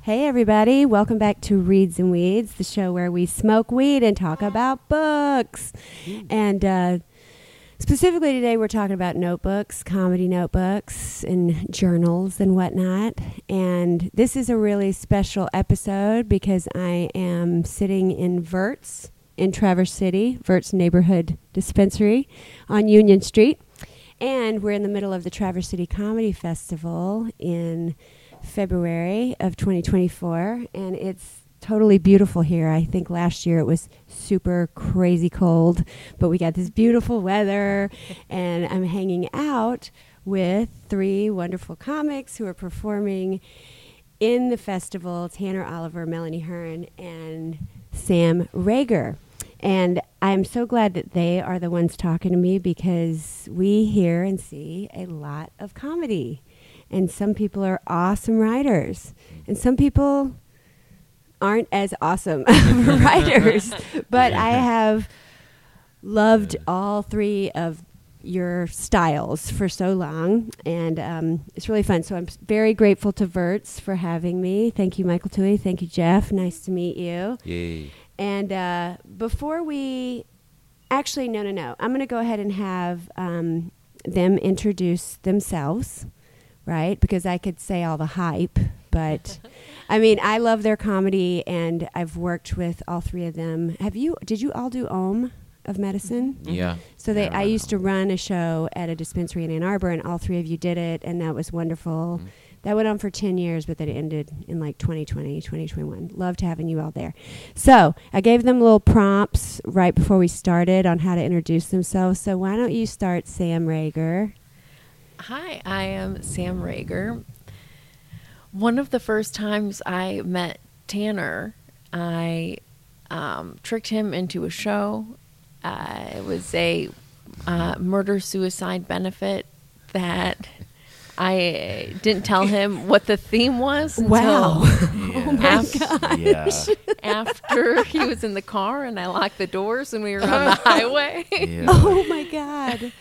Hey, everybody. Welcome back to Reads and Weeds, the show where we smoke weed and talk about books. And uh, specifically today, we're talking about notebooks, comedy notebooks, and journals and whatnot. And this is a really special episode because I am sitting in Verts in Traverse City, Verts Neighborhood Dispensary on Union Street. And we're in the middle of the Traverse City Comedy Festival in February of 2024, and it's totally beautiful here. I think last year it was super crazy cold, but we got this beautiful weather, and I'm hanging out with three wonderful comics who are performing in the festival Tanner Oliver, Melanie Hearn, and Sam Rager. And I'm so glad that they are the ones talking to me because we hear and see a lot of comedy and some people are awesome writers, and some people aren't as awesome writers. But I have loved all three of your styles for so long, and um, it's really fun. So I'm very grateful to Verts for having me. Thank you, Michael Tui. Thank you, Jeff. Nice to meet you. Yay. And uh, before we actually, no, no, no, I'm going to go ahead and have um, them introduce themselves right? Because I could say all the hype, but I mean, I love their comedy, and I've worked with all three of them. Have you? Did you all do Om of Medicine? Mm-hmm. Yeah. So they, Yeah, I used to run a show at a dispensary in Ann Arbor, and all three of you did it, and that was wonderful. Mhm. That went on for 10 years, but then it ended in like 2020, 2021. Loved having you all there. So I gave them little prompts right before we started on how to introduce themselves. So why don't you start, Sam Rager? Hi, I am Sam Rager. One of the first times I met Tanner, I um, tricked him into a show. Uh, it was a uh, murder suicide benefit that I didn't tell him what the theme was until Wow. Oh my gosh. after he was in the car and I locked the doors and we were on the highway. Yeah. yeah. Oh my God!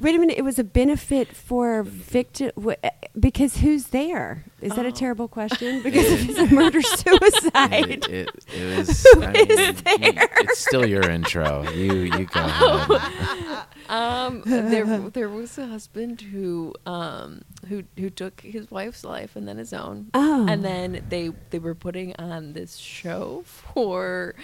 Wait a minute. It was a benefit for victim wh- because who's there? Is that a Oh. terrible question? Because if it's a murder suicide. It, it, it was. Who I is mean, you- there? it's still your intro. You you go ahead. Um, there, there was a husband who, um, who, who took his wife's life and then his own. Oh. And then they, they were putting on this show for,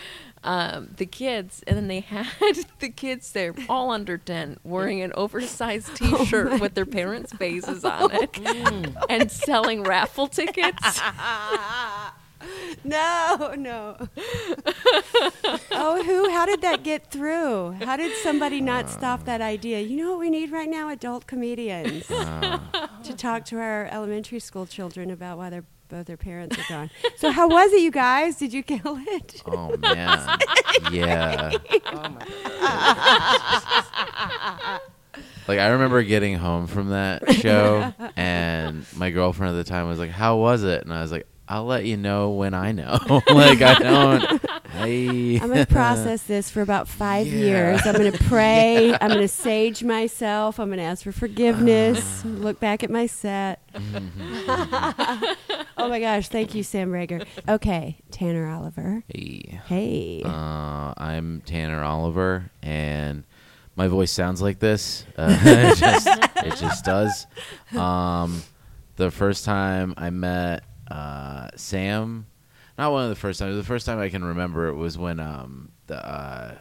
um, the kids, and then they had the kids there, all under ten, wearing an oversized T-shirt with their parents' faces on it, and selling raffle tickets. no, no. oh, who? How did that get through? How did somebody not stop that idea? You know what we need right now? Adult comedians Uh, to talk to our elementary school children about why their both their parents are gone. So how was it, you guys? Did you kill it? oh man. Yeah. Like I remember getting home from that show, and my girlfriend at the time was like, "How was it?" And I was like, "I'll let you know when I know." like I don't. I, I'm going to process this for about five Yeah. years. I'm going to pray. I'm going to sage myself. I'm going to ask for forgiveness. look back at my set. oh my gosh. Thank you, Sam Rager. Okay. Tanner Oliver. Hey. Hey. Uh, I'm Tanner Oliver, and my voice sounds like this. Uh, it, just, it just does. Um, the first time I met uh, Sam, not one of the first times. The first time I can remember it was when um, the uh,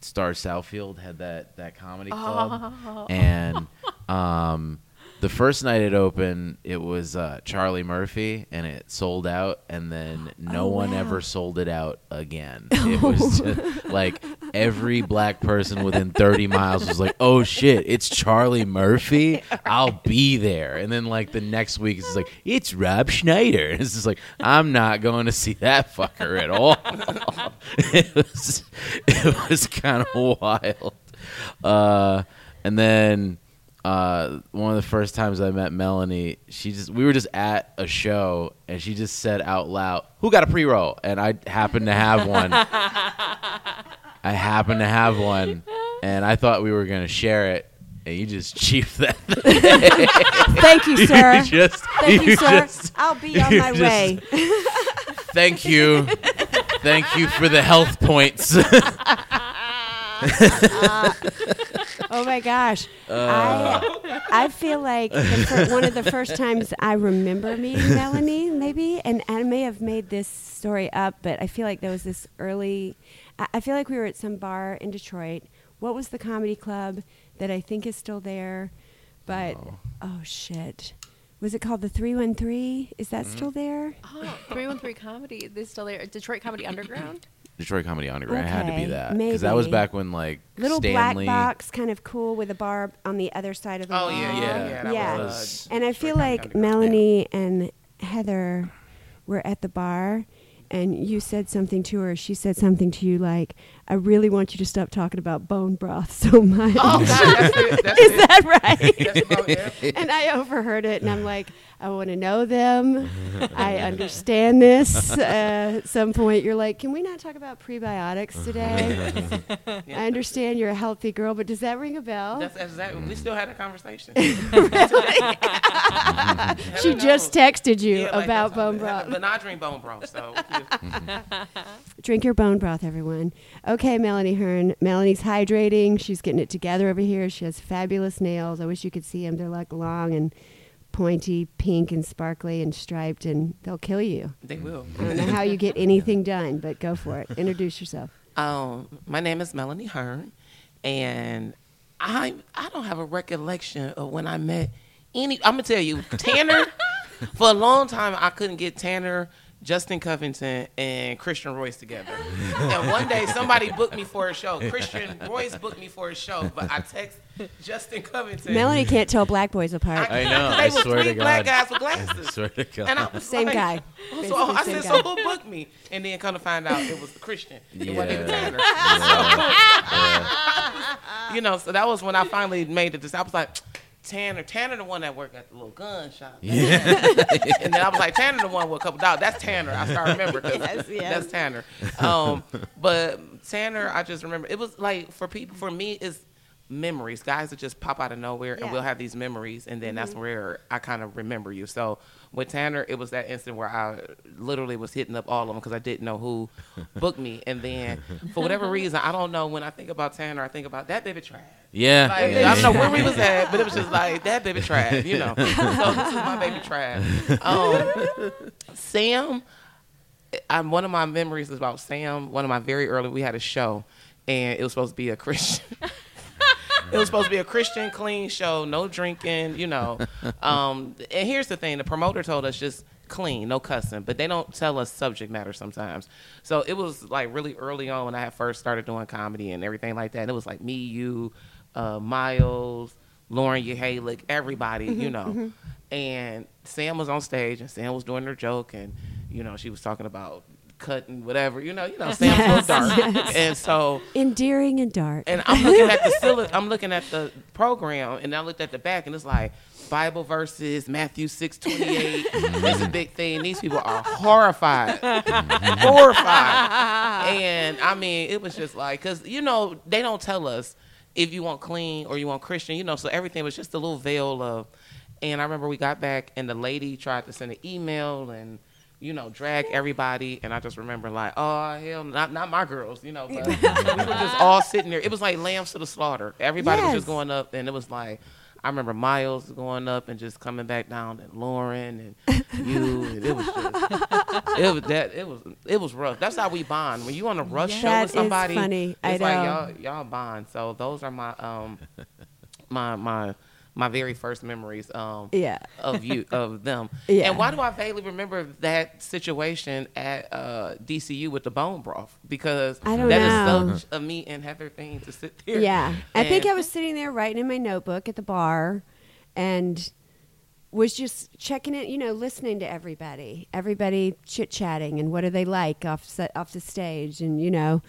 Star Southfield had that that comedy club, and um, the first night it opened, it was uh, Charlie Murphy, and it sold out, and then no Oh, one wow. ever sold it out again. It was just, like every black person within 30 miles was like, "Oh shit, it's Charlie Murphy! I'll be there." And then like the next week, it's like, "It's Rob Schneider." And it's just like, I'm not going to see that fucker at all. it was it was kind of wild. Uh, and then uh, one of the first times I met Melanie, she just we were just at a show and she just said out loud, "Who got a pre roll?" And I happened to have one. I happen to have one, and I thought we were gonna share it. And you just chief that. Thank you, sir. you just, Thank you, sir. just- I'll be on my just- way. thank you, thank you for the health points. Oh my gosh. Uh. I I feel like the fir- one of the first times I remember meeting Melanie, maybe, and I may have made this story up, but I feel like there was this early. I, I feel like we were at some bar in Detroit. What was the comedy club that I think is still there? But oh, shit, was it called the Three One Three? Is that still there? Oh, 313 Comedy. They still there. Detroit Comedy Underground. Detroit Comedy Underground it had to be that because that was back when like Little Stanley. black box, kind of cool, with a bar on the other side of the Oh wall. yeah, yeah, Yeah. yeah. that Yeah. was, uh, And I Detroit feel Comedy like Underground. Melanie and Heather were at the bar and you said something to her. She said something to you like, I really want you to stop talking about bone broth so much. Oh God, that's it. That's Is it. that right? That's about it. and I overheard it and I'm like, I want to know them. I understand this. Uh, at some point, you're like, can we not talk about prebiotics today? I understand you're a healthy girl, but does that ring a bell? That's exactly. We still had a conversation. she just texted you Yeah, about that's- bone broth. But I drink bone broth, so Drink your bone broth, everyone. Okay, Melanie Hearn. Melanie's hydrating. She's getting it together over here. She has fabulous nails. I wish you could see them. They're like long and pointy, pink and sparkly and striped, and they'll kill you. they will. I don't know how you get anything done, but go for it. Introduce yourself. Um, my name is Melanie Hearn, and I I don't have a recollection of when I met any. I'm gonna tell you, Tanner. for a long time, I couldn't get Tanner, Justin Covington, and Christian Royce together. and one day, somebody booked me for a show. Christian Royce booked me for a show, but I text Justin Covington. Melanie can't tell black boys apart. I know. They I were swear three to black God. guys with I glasses. swear to God. And I was Same like, guy. So Basically I same said, guy. so who booked me? And then come to find out it was Christian. It wasn't even Yeah. Tanner. Yeah. You know, so that was when I finally made it. I was like, Tanner, Tanner the one that worked at the little gun shop. Yeah. and then I was like, Tanner the one with a couple dollars. That's Tanner. I start remember Yes, yes. that's Tanner. Um, but Tanner, I just remember it was like for people, for me, it's memories. Guys that just pop out of nowhere, Yeah. and we'll have these memories, and then that's where I kind of remember you. So with Tanner, it was that instant where I literally was hitting up all of them because I didn't know who booked me, and then for whatever reason, I don't know. When I think about Tanner, I think about that baby trash. Yeah. Like, yeah. I don't know where we was at, but it was just like that baby Trav, you know. So this is my baby Trav. Um, Sam, I'm one of my memories is about Sam. One of my very early, we had a show, and it was supposed to be a Christian. it was supposed to be a Christian clean show, no drinking, you know. Um, and here's the thing: the promoter told us just clean, no cussing, but they don't tell us subject matter sometimes. So it was like really early on when I had first started doing comedy and everything like that. And it was like me, you, uh, Miles, Lauren Yahalik, everybody, you know. And Sam was on stage, and Sam was doing her joke, and you know she was talking about cutting whatever, you know, you know, Sam's a little dark, and so Endearing and dark. and I'm looking at the I'm looking at the program, and I looked at the back, and it's like Bible verses, Matthew six twenty eight. It's a big thing. These people are horrified, horrified. And I mean, it was just like, cause you know they don't tell us if you want clean or you want Christian, you know. So everything was just a little veil of. And I remember we got back, and the lady tried to send an email and you know, drag everybody. And I just remember like, oh hell, not not my girls, you know. But we were just all sitting there. It was like lambs to the slaughter. Everybody was just going up, and it was like. I remember Miles going up and just coming back down, and Lauren and you, and it was just, it was that it was it was rough. That's how we bond. When you on a rush show with somebody, funny. I it's like know. y'all y'all bond. So those are my um my my my very first memories um Yeah. of you of them. Yeah. And why do I vaguely remember that situation at uh, DCU with the bone broth? Because I don't that is know. such a me and Heather thing to sit there. Yeah. I think I was sitting there writing in my notebook at the bar and was just checking it, you know, listening to everybody, everybody chit chatting and what are they like off set, off the stage and, you know,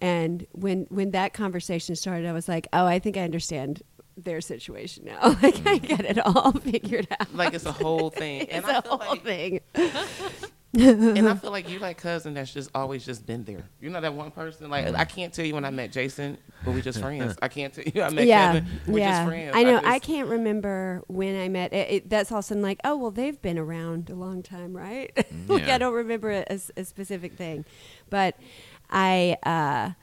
and when, when that conversation started, I was like, oh, I think I understand their situation now. like I get it all figured out. like it's a whole thing. It's and a I feel whole like thing. and I feel like you like cousin that's just always just been there. You know that one person. Like I can't tell you when I met Jason, but we just friends. I can't tell you I met yeah, Kevin. We're yeah. just friends. I know. just- I, can't remember when I met. It, it, that's all sudden like, oh well, they've been around a long time, right? like I don't remember a specific thing, but I uh, d-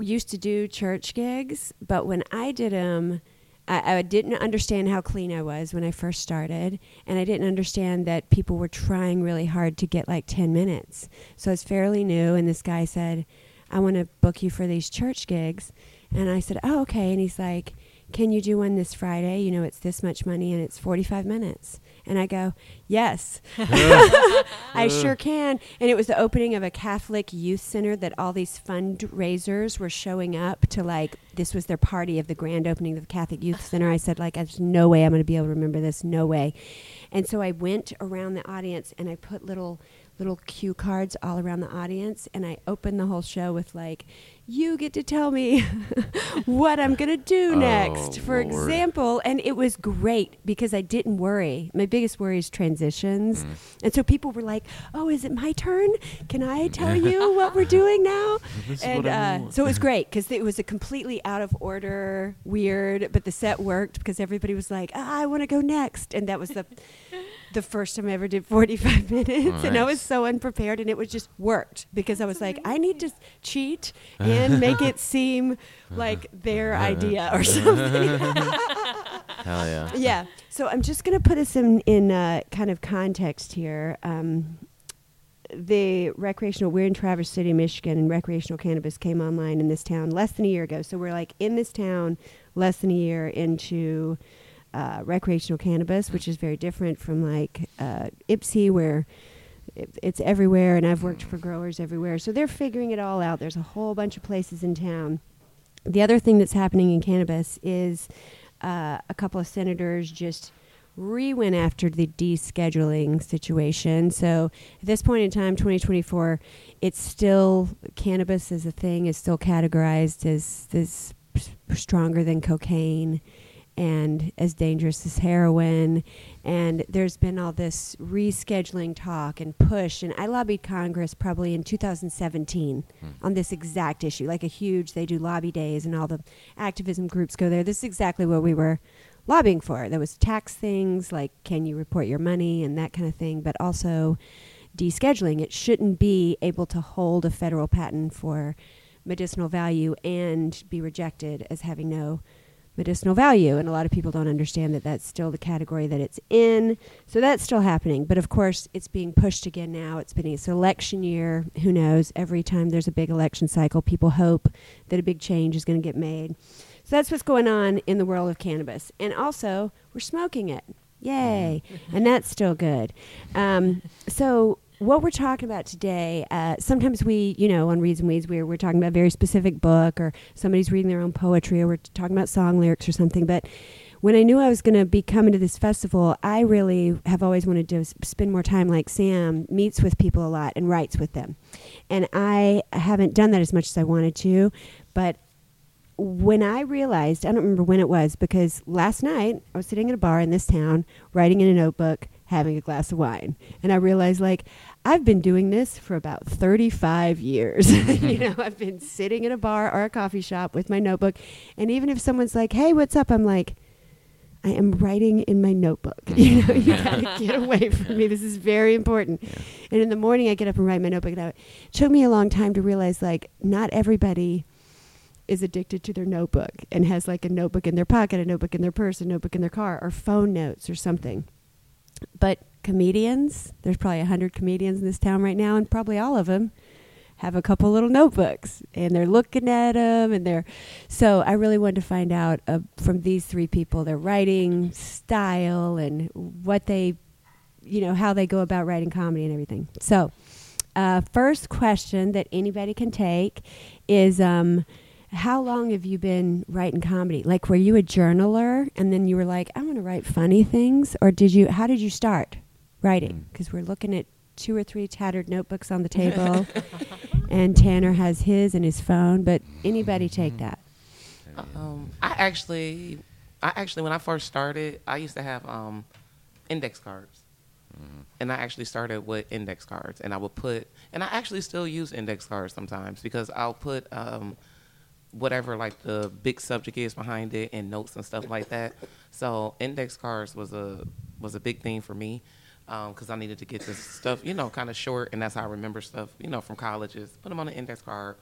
used to do church gigs. But when I did them. I, I didn't understand how clean I was when I first started, and I didn't understand that people were trying really hard to get like 10 minutes. So I was fairly new, and this guy said, I want to book you for these church gigs. And I said, Oh, okay. And he's like, Can you do one this Friday? You know, it's this much money and it's 45 minutes. And I go, Yes, I sure can. And it was the opening of a Catholic youth center that all these fundraisers were showing up to like, this was their party of the grand opening of the Catholic Youth uh-huh. Center. I said, like, there's no way I'm going to be able to remember this. No way. And so I went around the audience and I put little little cue cards all around the audience and I opened the whole show with like you get to tell me what I'm going to do Oh, next for Lord. example and it was great because I didn't worry. My biggest worry is transitions. Mm. and so people were like oh is it my turn? Can I tell you what we're doing now? And uh, so it was great because it was a completely out of order weird but the set worked because everybody was like ah, I want to go next and that was the the first time I ever did 45 minutes, and I was so unprepared, and it was just worked because I was like, I need to cheat and make it seem like their idea or something. Hell yeah. yeah. So I'm just going to put us in in uh, kind of context here. Um, the recreational, we're in Traverse City, Michigan, and recreational cannabis came online in this town less than a year ago. So we're like in this town less than a year into uh, recreational cannabis, which is very different from like uh, Ypsi, where it, it's everywhere, and I've worked for growers everywhere. So they're figuring it all out. There's a whole bunch of places in town. The other thing that's happening in cannabis is uh, a couple of senators just re went after the descheduling situation. So at this point in time, 2024, it's still cannabis as a thing is still categorized as this stronger than cocaine and as dangerous as heroin. And there's been all this rescheduling talk and push. And I lobbied Congress probably in 2017 hmm. on this exact issue, like a huge, they do lobby days and all the activism groups go there. This is exactly what we were lobbying for. There was tax things like can you report your money and that kind of thing, but also descheduling. It shouldn't be able to hold a federal patent for medicinal value and be rejected as having no medicinal value. And a lot of people don't understand that that's still the category that it's in. So that's still happening. But of course, it's being pushed again now. It's been it's election year. Who knows? Every time there's a big election cycle, people hope that a big change is going to get made. So that's what's going on in the world of cannabis. And also, we're smoking it. Yay. and that's still good. Um, so, what we're talking about today, uh, sometimes we, you know, on Reads and Weeds, we're, we're talking about a very specific book or somebody's reading their own poetry or we're talking about song lyrics or something. But when I knew I was going to be coming to this festival, I really have always wanted to spend more time like Sam, meets with people a lot and writes with them. And I haven't done that as much as I wanted to, but when I realized, I don't remember when it was, because last night I was sitting in a bar in this town, writing in a notebook, having a glass of wine. And I realized, like, I've been doing this for about 35 years. you know, I've been sitting in a bar or a coffee shop with my notebook. And even if someone's like, hey, what's up? I'm like, I am writing in my notebook. You know, you gotta get away from me. This is very important. And in the morning, I get up and write my notebook. And I- it took me a long time to realize, like, not everybody is addicted to their notebook and has like a notebook in their pocket, a notebook in their purse, a notebook in their car, or phone notes or something. But comedians, there's probably a hundred comedians in this town right now, and probably all of them have a couple little notebooks, and they're looking at them, and they're. So I really wanted to find out uh, from these three people their writing style and what they, you know, how they go about writing comedy and everything. So, uh, first question that anybody can take is. Um, how long have you been writing comedy? Like, were you a journaler and then you were like, I'm going to write funny things? Or did you, how did you start writing? Because we're looking at two or three tattered notebooks on the table, and Tanner has his and his phone, but anybody take that. Um, I actually, I actually, when I first started, I used to have um, index cards. and I actually started with index cards, and I would put, and I actually still use index cards sometimes because I'll put um, whatever like the big subject is behind it and notes and stuff like that. So index cards was a was a big thing for me because I needed to get this stuff, you know, kind of short, and that's how I remember stuff, you know, from colleges. Put them on an index card,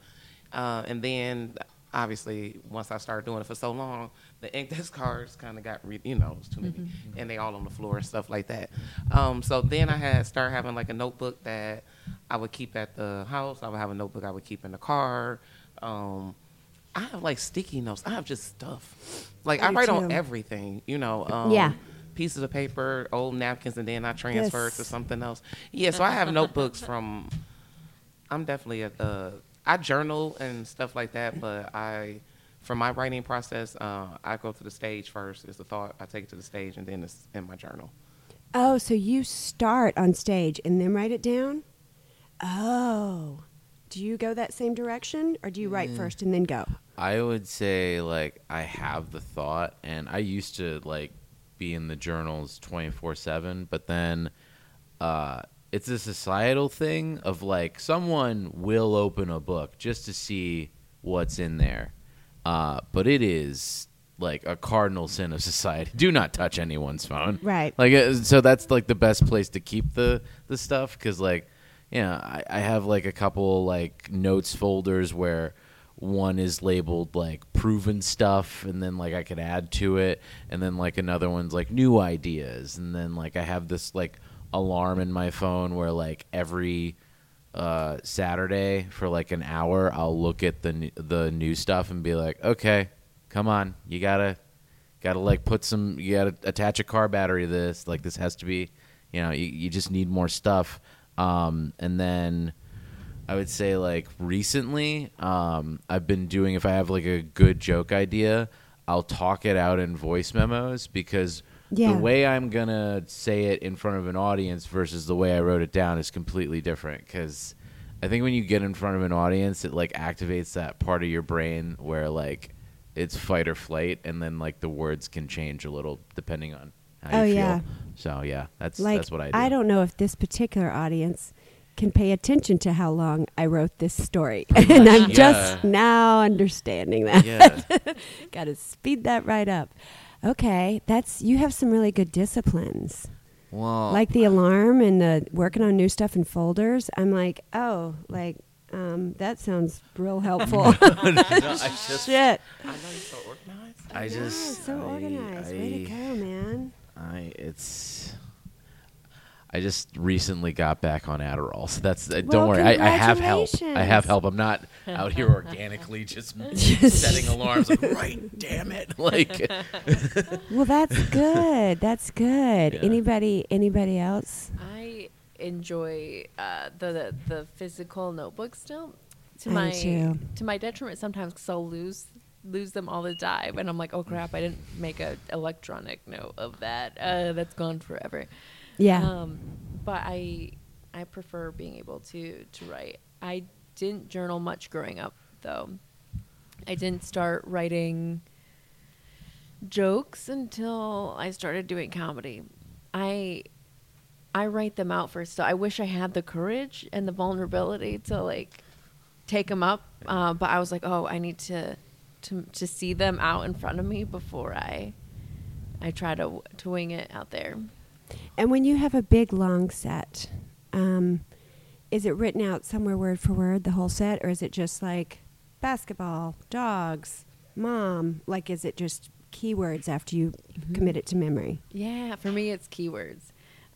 uh, and then obviously once I started doing it for so long, the index cards kind of got, re- you know, it was too many, and they all on the floor and stuff like that. Um, so then I had started having like a notebook that I would keep at the house. I would have a notebook I would keep in the car. Um, I have like sticky notes. I have just stuff. Like I I write on everything, you know. Um, Yeah. Pieces of paper, old napkins, and then I transfer it to something else. Yeah, so I have notebooks from. I'm definitely a. Uh, I journal and stuff like that, but I, for my writing process, uh, I go to the stage first. It's the thought. I take it to the stage, and then it's in my journal. Oh, so you start on stage and then write it down? Oh. Do you go that same direction or do you write first and then go? I would say like I have the thought, and I used to like be in the journals twenty four seven, but then uh, it's a societal thing of like someone will open a book just to see what's in there, uh, but it is like a cardinal sin of society. Do not touch anyone's phone, Right. Like uh, so that's like the best place to keep the the stuff because like yeah, I, I have like a couple like notes folders where one is labeled like proven stuff and then like I could add to it and then like another one's like new ideas and then like I have this like alarm in my phone where like every uh Saturday for like an hour I'll look at the the new stuff and be like okay come on you got to got to like put some you got to attach a car battery to this like this has to be you know you, you just need more stuff. Um and then i would say like recently um i've been doing if i have like a good joke idea i'll talk it out in voice memos because Yeah. the way i'm gonna say it in front of an audience versus the way i wrote it down is completely different because i think when you get in front of an audience it like activates that part of your brain where like it's fight or flight and then like the words can change a little depending on how Oh, you feel yeah. so yeah that's like that's what i do I don't know if this particular audience can pay attention to how long I wrote this story. and I'm Yeah. just now understanding that. yeah Got to speed that right up. Okay, that's you have some really good disciplines. well like the alarm and the working on new stuff in folders. I'm like, oh, like um, that sounds real helpful. no, I just Shit. I know you're so organized. I Yeah, just so I- organized. Way to go, man. I it's I just recently got back on Adderall, so that's uh, don't worry. I, I have help. I have help. I'm not out here organically just setting alarms. Like, right, damn it! Like, Well, that's good. That's good. Yeah. Anybody? Anybody else? I enjoy uh, the, the the physical notebook still. To I my too. to my detriment sometimes because I'll lose lose them all the time, and I'm like, oh crap, I didn't make a electronic note of that. Uh, that's gone forever. Yeah. Um, but I I prefer being able to to write. I didn't journal much growing up though. I didn't start writing jokes until I started doing comedy. I I write them out first. So I wish I had the courage and the vulnerability to like take them up. Uh, but I was like, oh, I need to to to see them out in front of me before I I try to to wing it out there. And when you have a big long set, um, is it written out somewhere word for word the whole set, or is it just like basketball, dogs, mom? Like, is it just keywords after you commit it to memory? Yeah, for me it's keywords.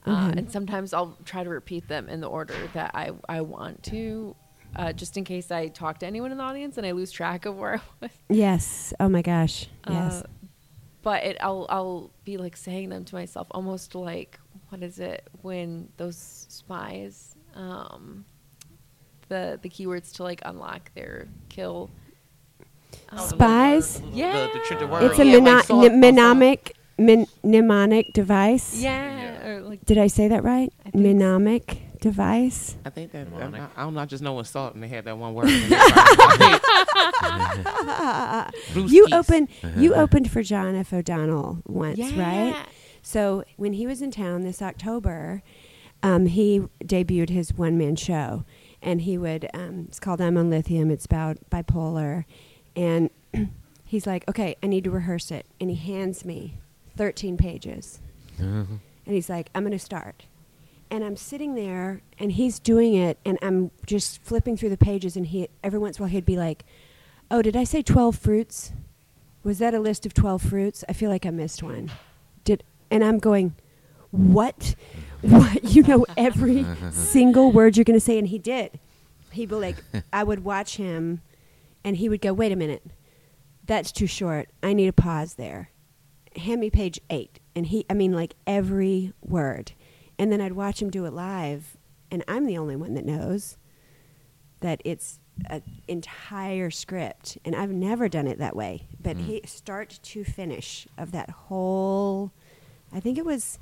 Uh, Mhm. and sometimes I'll try to repeat them in the order that I, I want to, uh, just in case I talk to anyone in the audience and I lose track of where I was. Yes. Oh my gosh. Yes. But it, I'll I'll be like saying them to myself, almost like what is it when those spies, um, the the keywords to like unlock their kill. The Spies? little the Yeah. the, the trigger it's a yeah, mnemonic, like saw- saw- mnemonic, min- mnemonic device. Yeah, or like Did I say that right? I think so. Mnemonic device. I think that I'm not, I don't know. I just know when salt and they had that one word. You opened you opened for John F. O'Donnell once, yeah. right? So when he was in town this October, um, he debuted his one man show, and he would. Um, it's called I'm on Lithium. It's about bipolar, and he's like, "Okay, I need to rehearse it," and he hands me 13 pages, and he's like, "I'm going to start." And I'm sitting there, and he's doing it, and I'm just flipping through the pages, and he every once in a while he'd be like, "Oh, did I say 12 fruits? Was that a list of 12 fruits? I feel like I missed one." Did and I'm going, "What? What? You know every single word you're going to say?" And he did. He'd be like, I would watch him, and he would go, "Wait a minute, that's too short. I need a pause there. Hand me page eight. And he, I mean, like every word. And then I'd watch him do it live, and I'm the only one that knows that it's an entire script. And I've never done it that way. But Mm. he, start to finish of that whole, I think it was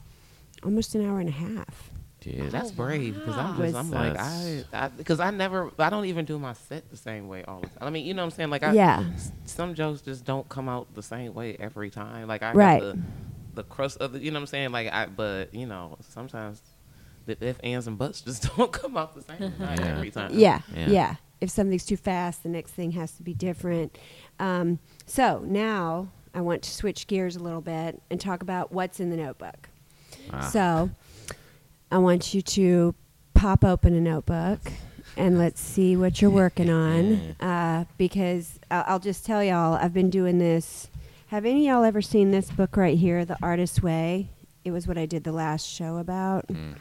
almost an hour and a half. Dude, That's brave because I'm just I'm like I because I, never I don't even do my set the same way all the time. I mean, you know what I'm saying? Like I Yeah. some jokes just don't come out the same way every time. Like I Right. got the the crust of the you know what I'm saying? Like I but you know sometimes the if ands and buts just don't come out the same Yeah. every time. Yeah, Yeah. yeah, If something's too fast, the next thing has to be different. Um, so now I want to switch gears a little bit and talk about what's in the notebook. Ah. So I want you to pop open a notebook and let's see what you're working on. Uh, because I'll, I'll just tell y'all, I've been doing this. Have any of y'all ever seen this book right here, The Artist's Way? It was what I did the last show about. Mm.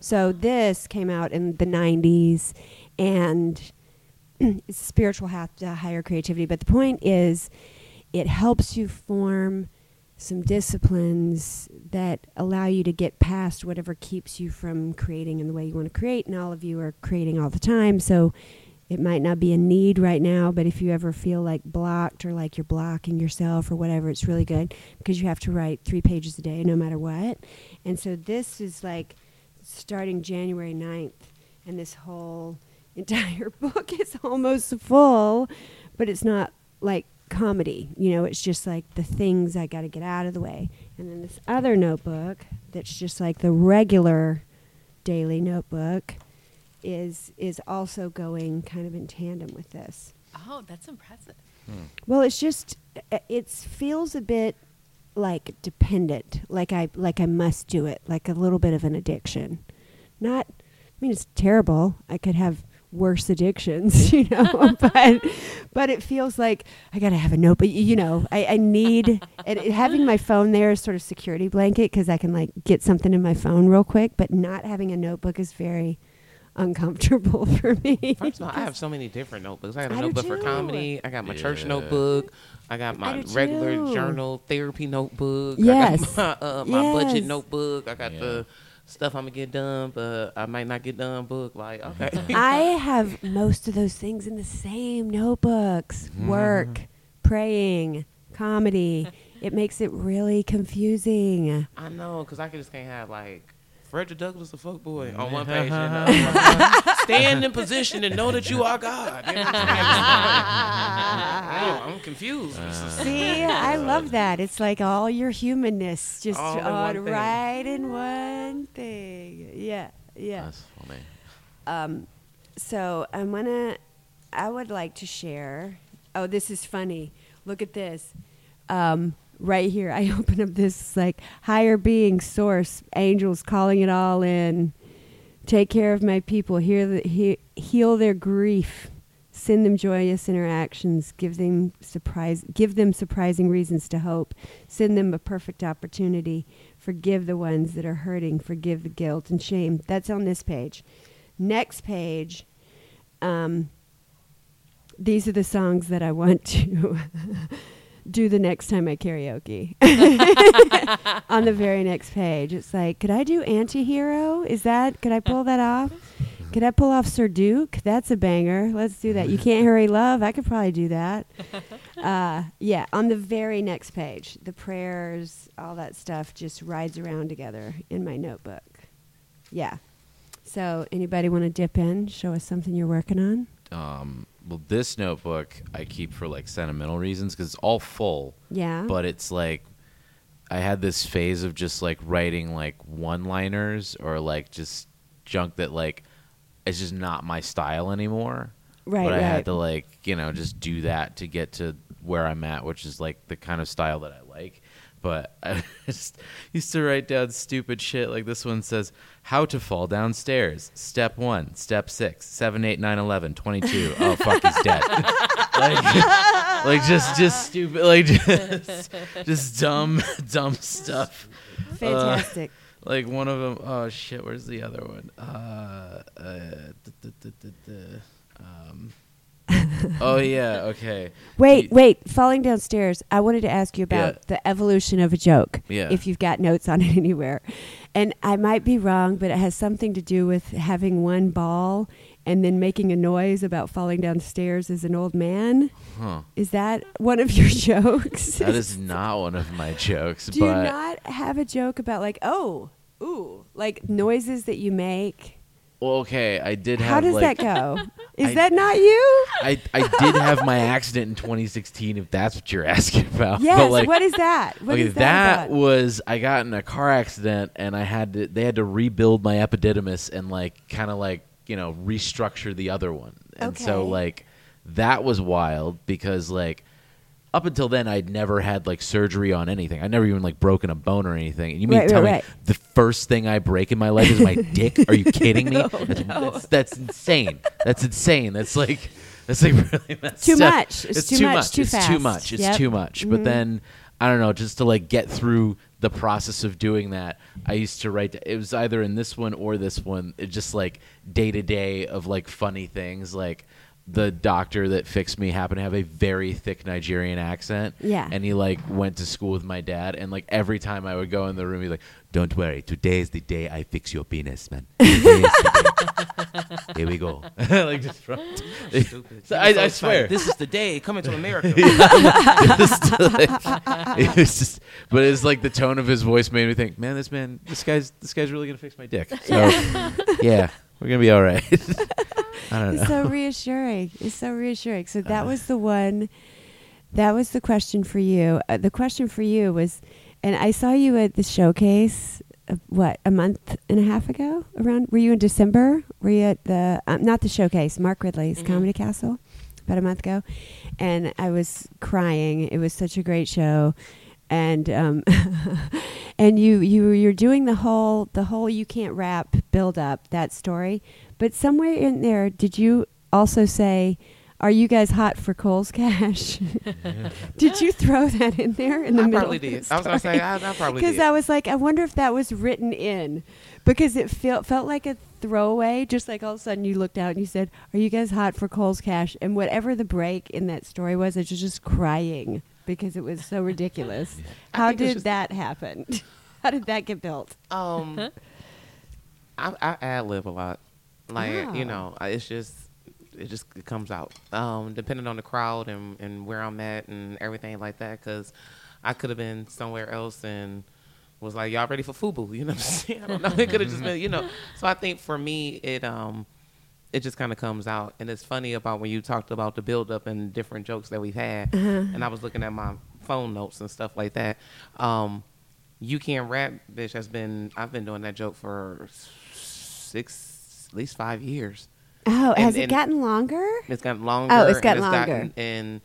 So this came out in the 90s and it's spiritual path to higher creativity. But the point is, it helps you form some disciplines that allow you to get past whatever keeps you from creating in the way you want to create. And all of you are creating all the time. So it might not be a need right now, but if you ever feel like blocked or like you're blocking yourself or whatever, it's really good because you have to write three pages a day no matter what. And so this is like starting January 9th, and this whole entire book is almost full, but it's not like comedy. You know, it's just like the things I got to get out of the way. And then this other notebook that's just like the regular daily notebook is is also going kind of in tandem with this. Oh, that's impressive. Hmm. Well, it's just uh, it feels a bit like dependent, like I like I must do it, like a little bit of an addiction. Not, I mean, it's terrible. I could have worse addictions, you know, but but it feels like I gotta have a note. But you know, I, I need and it- having my phone there is sort of security blanket because I can like get something in my phone real quick. But not having a notebook is very uncomfortable for me. First of all, I have so many different notebooks. I got a I notebook for comedy. I got my church notebook. I got my I regular too. journal therapy notebook. Yes. I got my, uh, my budget notebook. I got Yeah. the stuff I'm gonna get done, but I might not get done book. Like okay, I have most of those things in the same notebooks work, praying, comedy. It makes it really confusing. I know because I just can't have like. Frederick Douglass, a fuck boy, on one page. You know? Stand in position and know that you are God. You know I'm saying? I'm confused. See, I love that. It's like all your humanness just All in on one thing. right in one thing. Yeah, yeah. That's funny. Um, so I'm gonna. I would like to share. Oh, this is funny. Look at this. Um, right here, I open up this like higher being, source, angels calling it all in. Take care of my people. The, he, heal their grief. Send them joyous interactions. Give them surprise. Give them surprising reasons to hope. Send them a perfect opportunity. Forgive the ones that are hurting. Forgive the guilt and shame. That's on this page. Next page. Um, these are the songs that I want to do the next time I karaoke. On the very next page, it's like, could I do Antihero? Is that, could I pull that off? Could I pull off Sir Duke? That's a banger. Let's do that. You Can't Hurry Love? I could probably do that. Uh, yeah, on the very next page, the prayers, all that stuff just rides around together in my notebook. Yeah. So, anybody want to dip in? Show us something you're working on? Um, well, this notebook I keep for like sentimental reasons because it's all full, Yeah. but it's like I had this phase of just like writing like one-liners or like just junk that like it's just not my style anymore. Right, But I right. had to like you know just do that to get to where I'm at, which is like the kind of style that I like. But I just used to write down stupid shit like this one says how to fall downstairs. Step one, step six, seven, eight, nine, eleven, twenty-two. Oh fuck, he's dead. like, like just just stupid like just just dumb dumb stuff. Fantastic. Like one of them, oh shit, where's the other one? Uh, uh. Um, oh yeah, okay. Wait, You- wait. Falling downstairs. I wanted to ask you about Yeah. the evolution of a joke. Yeah. If you've got notes on it anywhere, and I might be wrong, but it has something to do with having one ball and then making a noise about falling downstairs as an old man. Huh. Is that one of your jokes? That is not one of my jokes, Do you not have a joke about like oh, ooh, like noises that you make? Well, okay, I did have How does like that go? Is I- that not you? I I did have my accident in 2016 if that's what you're asking about. Yes. But like what is that? What okay, is that, about? was I got in a car accident and I had to they had to rebuild my epididymis and like kind of like you know restructure the other one, and so like that was wild because like up until then I'd never had like surgery on anything. I never even like broken a bone or anything. And you mean Right, tell right, me right. the first thing I break in my life is my dick? Are you kidding me? that's, that's, that's insane. That's insane. That's like that's like really messed Too up. much. It's too much, much. too it's too much. It's Yep. too much. But mm-hmm. then I don't know, just to like get through the process of doing that, I used to write. It was either in this one or this one. It just like day to day of like funny things. Like the doctor that fixed me happened to have a very thick Nigerian accent. Yeah. and he like went to school with my dad, and like every time I would go in the room, he's like, "Don't worry, today is the day I fix your penis, man. Today is the day. Here we go." like just from. Stupid. So I- I swear. This is the day coming to America. it just like- it was just, but it's like the tone of his voice made me think, man, this man, this guy's, this guy's really gonna fix my dick. So, yeah, we're gonna be all right. I don't know. It's so reassuring. It's so reassuring. So that was the one. That was the question for you. Uh, the question for you was, and I saw you at the showcase. Uh, what a month and a half ago? Around were you in December? Were you at the um, not the showcase? Mark Ridley's Mhm. Comedy Castle about a month ago, and I was crying. It was such a great show, and um, and you you you're doing the whole the whole you can't rap build up that story, but somewhere in there, did you also say? Are you guys hot for Kohl's cash? did you throw that in there in the I middle? probably of the did. I was gonna say story? I, I probably because. I was like, I wonder if that was written in, because it felt felt like a throwaway. Just like all of a sudden you looked out and you said, "Are you guys hot for Kohl's cash?" And whatever the break in that story was, I was just crying because it was so ridiculous. I How did that happen? How did that get built? Um, I, I ad lib a lot. Like Oh. you know, I- it's just it just it comes out. Um, depending on the crowd and and where I'm at and everything like that. Because I could have been somewhere else and was like, y'all ready for FUBU? You know what I'm saying? I don't know. It could have just been, you know. So I think for me, it um. It just kind of comes out, and it's funny about when you talked about the build up and different jokes that we've had, and I was looking at my phone notes and stuff like that. Um, you can't rap, bitch. Has been I've been doing that joke for six, at least five years. Oh, And- has it gotten longer? It's gotten longer. Oh, it's and gotten longer. gotten- and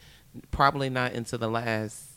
probably not into the last.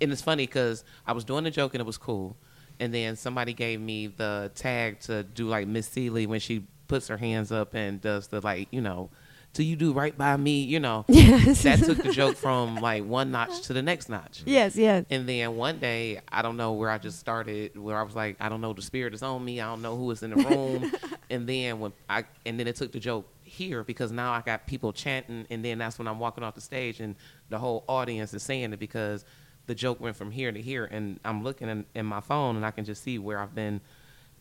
And it's funny because I was doing the joke and it was cool, and then somebody gave me the tag to do like Miss Celie when she puts her hands up and does the like you know, till you do right by me, you know. Yes. that took the joke from like one notch to the next notch. yes, yes. And then one day, I don't know where I just started, where I was like, I don't know, the spirit is on me. I don't know who is in the room. and then when I, and then it took the joke here because now I got people chanting, and then that's when I'm walking off the stage, and the whole audience is saying it because the joke went from here to here, and I'm looking in, in my phone, and I can just see where I've been,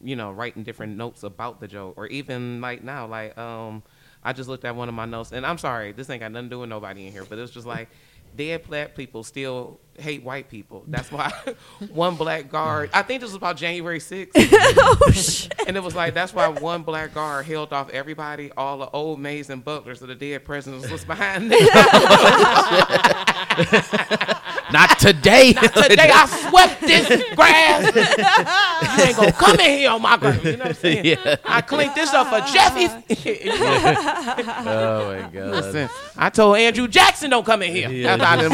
you know, writing different notes about the joke, or even like now, like um. I just looked at one of my notes, and I'm sorry, this ain't got nothing to do with nobody in here, but it was just like dead black people still hate white people. That's why one black guard. I think this was about January 6th. oh. And it was like that's why one black guard held off everybody, all the old maids and butlers of the dead presidents was behind them. Not today. Not Today I swept this grass. you ain't gonna come in here on my grass. You know what I'm saying? Yeah. I cleaned this up for Jeffy. oh my god. Listen, I told Andrew Jackson don't come in here. Yeah. That's out of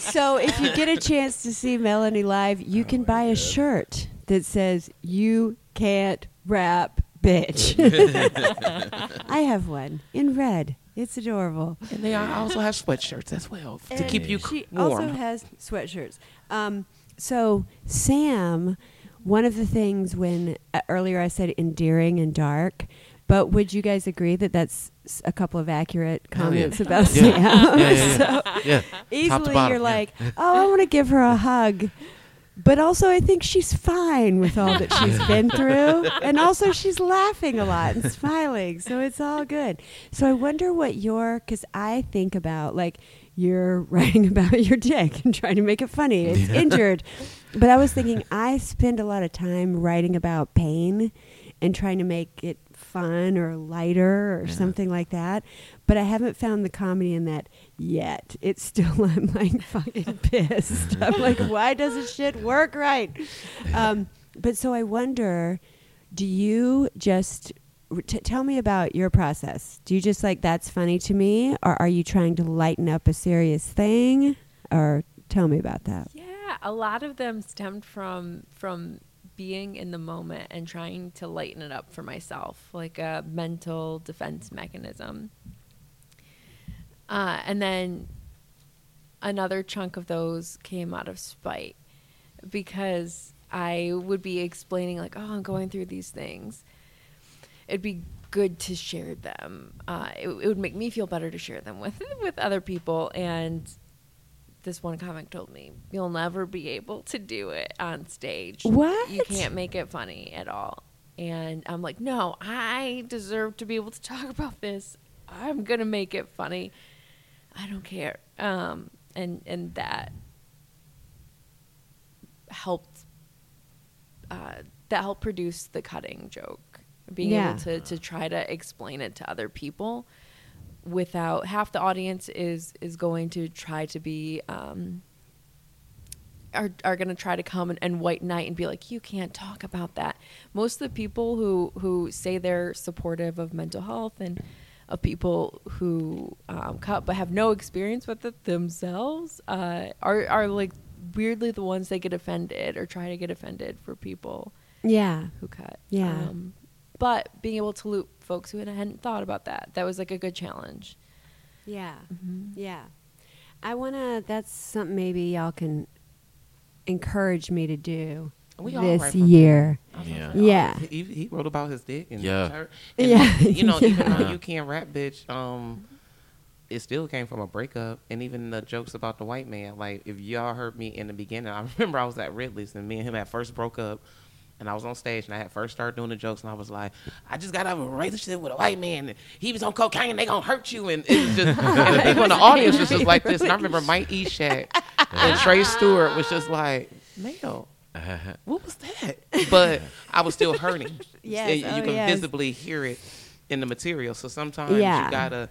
So if you get a chance to see Melanie live, you Oh can buy a shirt that says "You can't rap, bitch." I have one in red. It's adorable. And they also have sweatshirts as well to And keep you she warm. also has sweatshirts. Um, so Sam, one of the things when uh, earlier I said endearing and dark, but would you guys agree that that's a couple of accurate yeah. comments about Yeah. Sam? Yeah, yeah, yeah. so Yeah. easily you're yeah. like, oh, I want to give her a hug. But also, I think she's fine with all that she's been through. And also, she's laughing a lot and smiling. So it's all good. So I wonder what your, because I think about like you're writing about your dick and trying to make it funny. It's injured. But I was thinking, I spend a lot of time writing about pain and trying to make it fun or lighter or Yeah. something like that. But I haven't found the comedy in that yet. It's still I'm like fucking pissed. I'm like, why doesn't shit work right? Um, but so I wonder, do you just t- tell me about your process? Do you just like that's funny to me, or are you trying to lighten up a serious thing? Or tell me about that. Yeah, a lot of them stemmed from from being in the moment and trying to lighten it up for myself, like a mental defense mechanism. Uh, and then another chunk of those came out of spite because I would be explaining like, "Oh, I'm going through these things." It'd be good to share them. Uh, it, it would make me feel better to share them with with other people. And this one comic told me, "You'll never be able to do it on stage. What? You can't make it funny at all." And I'm like, "No, I deserve to be able to talk about this. I'm gonna make it funny. I don't care." Um, and and that helped. Uh, that helped produce the cutting joke. Being Yeah. able to to try to explain it to other people without half the audience is is going to try to be um, are are going to try to come and, and white knight and be like you can't talk about that. Most of the people who who say they're supportive of mental health and of people who um, cut but have no experience with it themselves uh, are are like weirdly the ones that get offended or try to get offended for people Yeah. who cut. Yeah. Um, but being able to loop folks who hadn't thought about that, that was like a good challenge. Yeah. Mm-hmm. Yeah. I want to, that's something maybe y'all can encourage me to do this write from year. Yeah. Yeah. He, he wrote about his dick and Yeah. her- and, Yeah. You know, even though you can't rap, bitch. Um, it still came from a breakup, and even the jokes about the white man. Like if y'all heard me in the beginning, I remember I was at Ridley's and me and him had first broke up. And I was on stage and I had first started doing the jokes and I was like, I just got out of a relationship with a white man and he was on cocaine and they gonna hurt you and it was just and the people in the audience was just like this. And I remember Mike Eshak and Trey Stewart was just like, Mel, what was that? But I was still hurting. Yes, And you oh, can yes. visibly hear it in the material. So sometimes Yeah. you gotta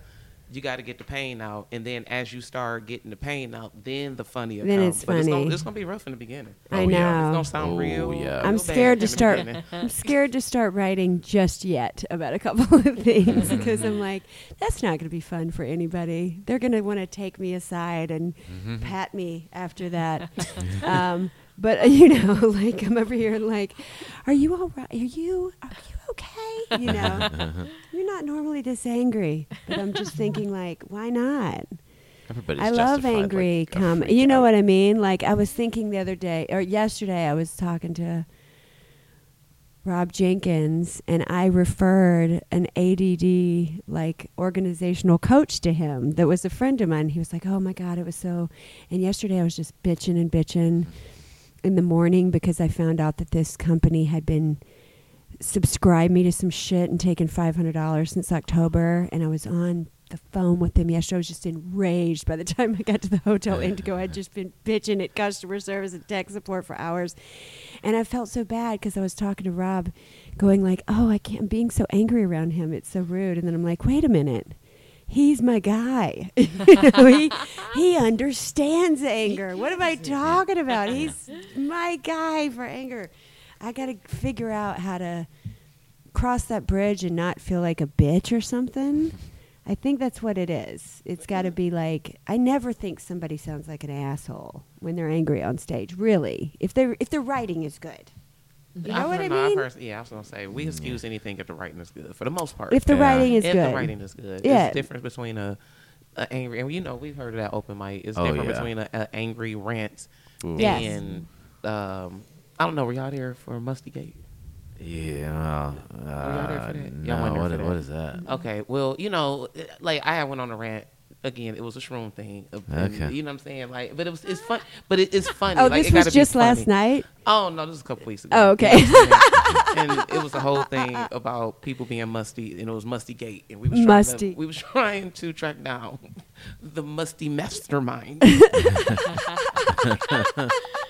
you gotta get the pain out, and then as you start getting the pain out, then the funnier Then comes. it's but It's funny. gonna, it's gonna be rough in the beginning. I Oh, yeah. know. It's gonna sound Oh, real. yeah. I'm real scared to start. I'm scared to start writing just yet about a couple of things because I'm mm-hmm. like, that's not going to be fun for anybody. They're going to want to take me aside and mm-hmm. pat me after that. um, but uh, you know, like I'm over here, like, are you all right? Are you are you okay? You know, you're not normally this angry, but I'm just thinking, like, why not? Everybody's I love angry like, com You know out. what I mean? Like I was thinking the other day or yesterday I was talking to Rob Jenkins and I referred an ADD like organizational coach to him that was a friend of mine. He was like, "Oh my god, it was so." And yesterday I was just bitching and bitching in the morning because I found out that this company had been subscribed me to some shit and taken $500 since October and I was on the phone with them yesterday. I was just enraged. By the time I got to the hotel Indigo, I'd just been bitching at customer service and tech support for hours, and I felt so bad because I was talking to Rob, going like, "Oh, I can't. I'm being so angry around him. It's so rude." And then I'm like, "Wait a minute." He's my guy. he he understands anger. What am I talking about? He's my guy for anger. I got to figure out how to cross that bridge and not feel like a bitch or something. I think that's what it is. It's got to be like I never think somebody sounds like an asshole when they're angry on stage. Really, if they if their writing is good, you know I've what I I've mean. heard- yeah, I was gonna say we excuse anything if the writing is good for the most part. If the Yeah. writing is if good, if the writing is good, Yeah. there's a difference between a, a angry and you know we've heard of that open mic. It's Oh, different yeah. between a, a angry rant Ooh. Yes. and um, I don't know. Were y'all there for Musty Gate? Yeah. Uh, y'all there for that? Y'all no, wasn't there what, for that? what is that? Okay, well, you know, like I had went on a rant. Again, it was a shroom thing. and Okay. You know what I'm saying? Like, but it was it's fun. But it, it's funny. Oh, like, this it was just last night. Oh no, this was a couple weeks ago. Oh, okay. You know what I'm saying? and it was a whole thing about people being musty, and it was Musty Gate, and we was Musty. To, we was trying to track down the musty mastermind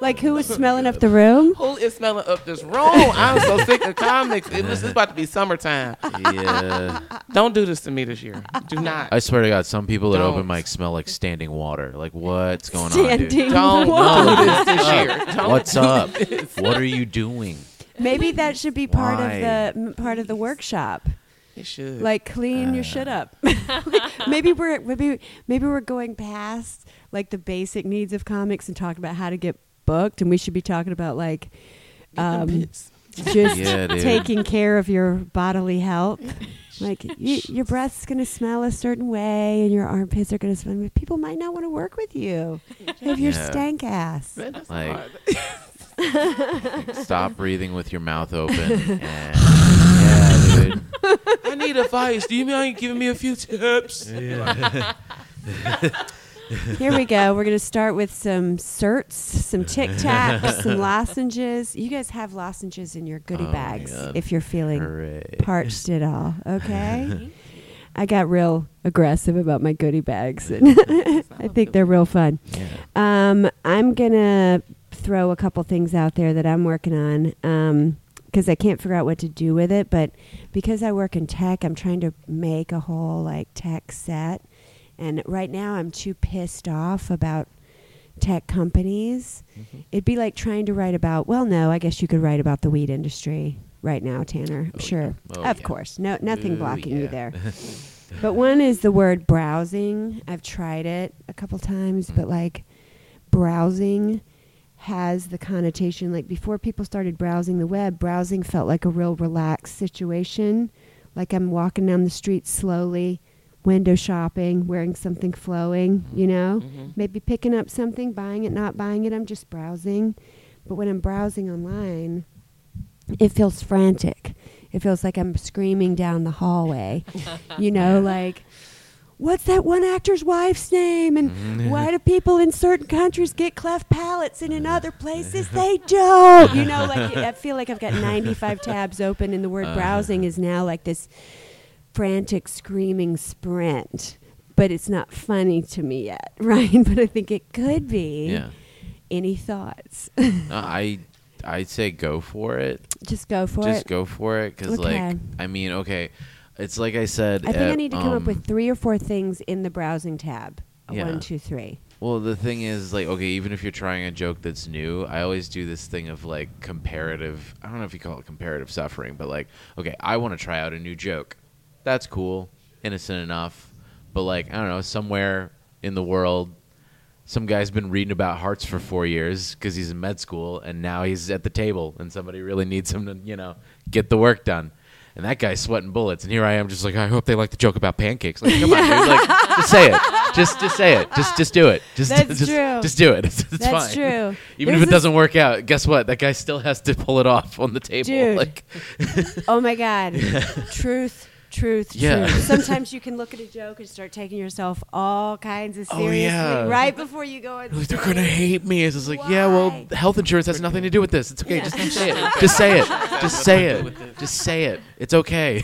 Like who was smelling up the room? who is smelling up this room. I'm so sick of comics. It was it's about to be summertime. yeah. Don't do this to me this year. Do not. I swear to God, some people at open Don't. mic smell like standing water. Like, what's going on, Standing dude? Don't water. do this this year. Don't What's do up? this. What are you doing? Maybe that should be part Why? of the m- part of the workshop. It should. Like clean your shit uh. up. maybe we're maybe maybe we're going past like the basic needs of comics and talking about how to get booked, and we should be talking about like um, just Yeah, taking care of your bodily health. Like y your breath's gonna smell a certain way, and your armpits are gonna smell. People might not want to work with you. Have your Yeah. stank ass. Like- Stop breathing with your mouth open. And yeah, dude. I need advice. Do you mind giving me a few tips? Here we go. We're gonna start with some certs, some Tic Tacs, some lozenges. You guys have lozenges in your goodie Oh bags if you're feeling Hooray. parched at all. Okay. I got real aggressive about my goodie bags, and I think they're real fun. Yeah. Um, I'm gonna throw a couple things out there that I'm working on because I can't figure out what to do with it. But because I work in tech, I'm trying to make a whole like tech set, and right now I'm too pissed off about tech companies. Mm-hmm. It'd be like trying to write about. Well, no, I guess you could write about the weed industry right now, Tanner. Oh, sure, yeah. Oh, of yeah. course, no, nothing Ooh, blocking you there. But one is the word browsing. I've tried it a couple times, but mm-hmm. like browsing has the connotation like before people started browsing the web, browsing felt like a real relaxed situation. Like I'm walking down the street slowly, window shopping, wearing something flowing, you know? Mhm. Maybe picking up something, buying it, not buying it. I'm just browsing. But when I'm browsing online, it feels frantic. It feels like I'm screaming down the hallway. you know, like, what's that one actor's wife's name? And why do people in certain countries get cleft palates and in other places they don't? You know, like, I feel like I've got 95 tabs open, and the word Uh. browsing is now like this frantic, screaming sprint. But it's not funny to me yet, right? But I think it could be. Yeah. Any thoughts? No, I I'd say go for it. Just go for it. Just go for it because Okay. like I mean okay, it's like I said. I think I at, need to come up um, with three or four things in the browsing tab. A Yeah. One, two, three. Well, the thing is, like, okay, even if you're trying a joke that's new, I always do this thing of like comparative. I don't know if you call it comparative suffering, but like, okay, I want to try out a new joke. That's cool, innocent enough, but like, I don't know, somewhere in the world, some guy's been reading about hearts for four years because he's in med school, and now he's at the table, and somebody really needs him to, you know, get the work done. And that guy's sweating bullets, and here I am, just like I hope they like the joke about pancakes. Like, come on, dude, like just say it, just just say it, just just do it, just That's just, true. just do it. It's, it's That's fine. true. Even There's if it doesn't work out, guess what? That guy still has to pull it off on the table. Dude. Like, Oh my God. truth, truth, Yeah. truth. Sometimes you can look at a joke and start taking yourself all kinds of seriously Oh, yeah. right before you go and like, they're gonna hate me. It's just like, yeah, well, health insurance has nothing to do with this. It's okay. Yeah. Just say it. Just say it. Just say it. Just say it. It's okay.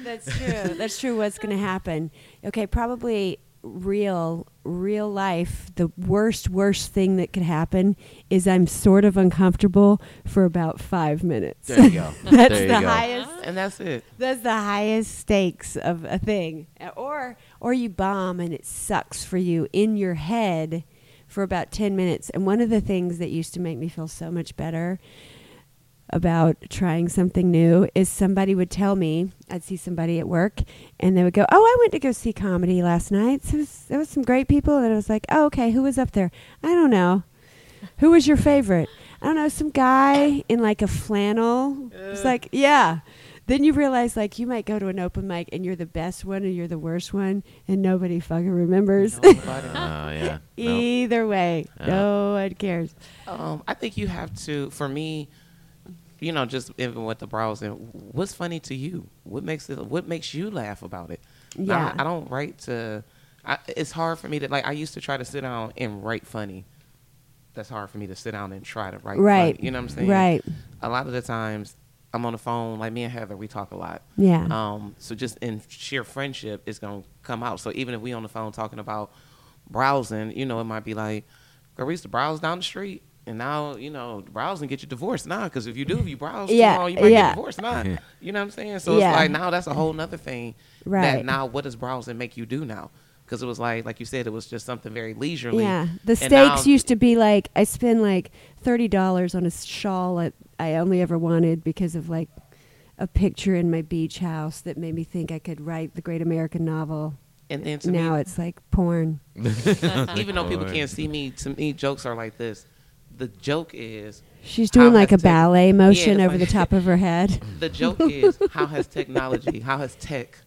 That's true. That's true. What's going to happen? Okay, probably real, real life. The worst, worst thing that could happen is I'm sort of uncomfortable for about five minutes. There you go. that's there you the go. highest. and that's it. That's the highest stakes of a thing. Or, or you bomb and it sucks for you in your head for about ten minutes. And one of the things that used to make me feel so much better about trying something new is somebody would tell me I'd see somebody at work and they would go, "Oh, I went to go see comedy last night. So it was, there was some great people." And I was like, "Oh, okay. Who was up there? I don't know. Who was your favorite? I don't know. Some guy in like a flannel. It's like, yeah." Then you realize like you might go to an open mic and you're the best one or you're the worst one and nobody fucking remembers. Oh yeah. No. Either way, Yeah. no one cares. Um, I think you have to. For me, you know, just even with the browsing, what's funny to you? What makes it? What makes you laugh about it? Yeah. I, I don't write to. I, it's hard for me to like. I used to try to sit down and write funny. That's hard for me to sit down and try to write. Right. Funny, you know what I'm saying? Right. A lot of the times, I'm on the phone. Like me and Heather, we talk a lot. Yeah. Um, so just in sheer friendship, it's gonna come out. So even if we on the phone talking about browsing, you know, it might be like, "Girl, we used to browse down the street, and now you know, browse and get you divorced now. Because if you do, if you browse Yeah, too long, you might yeah. get divorced now. you know what I'm saying? So Yeah. it's like now that's a whole nother thing. Right. That now, what does browsing make you do now? Because it was like, like you said, it was just something very leisurely. Yeah, the And now- stakes used to be like I spend like thirty dollars on a shawl that I only ever wanted because of like a picture in my beach house that made me think I could write the great American novel. And then to now me, it's like porn. even though people can't see me, to me, jokes are like this. The joke is She's doing like a tech- ballet motion Yeah, over the top of her head. the joke is how has technology, how has tech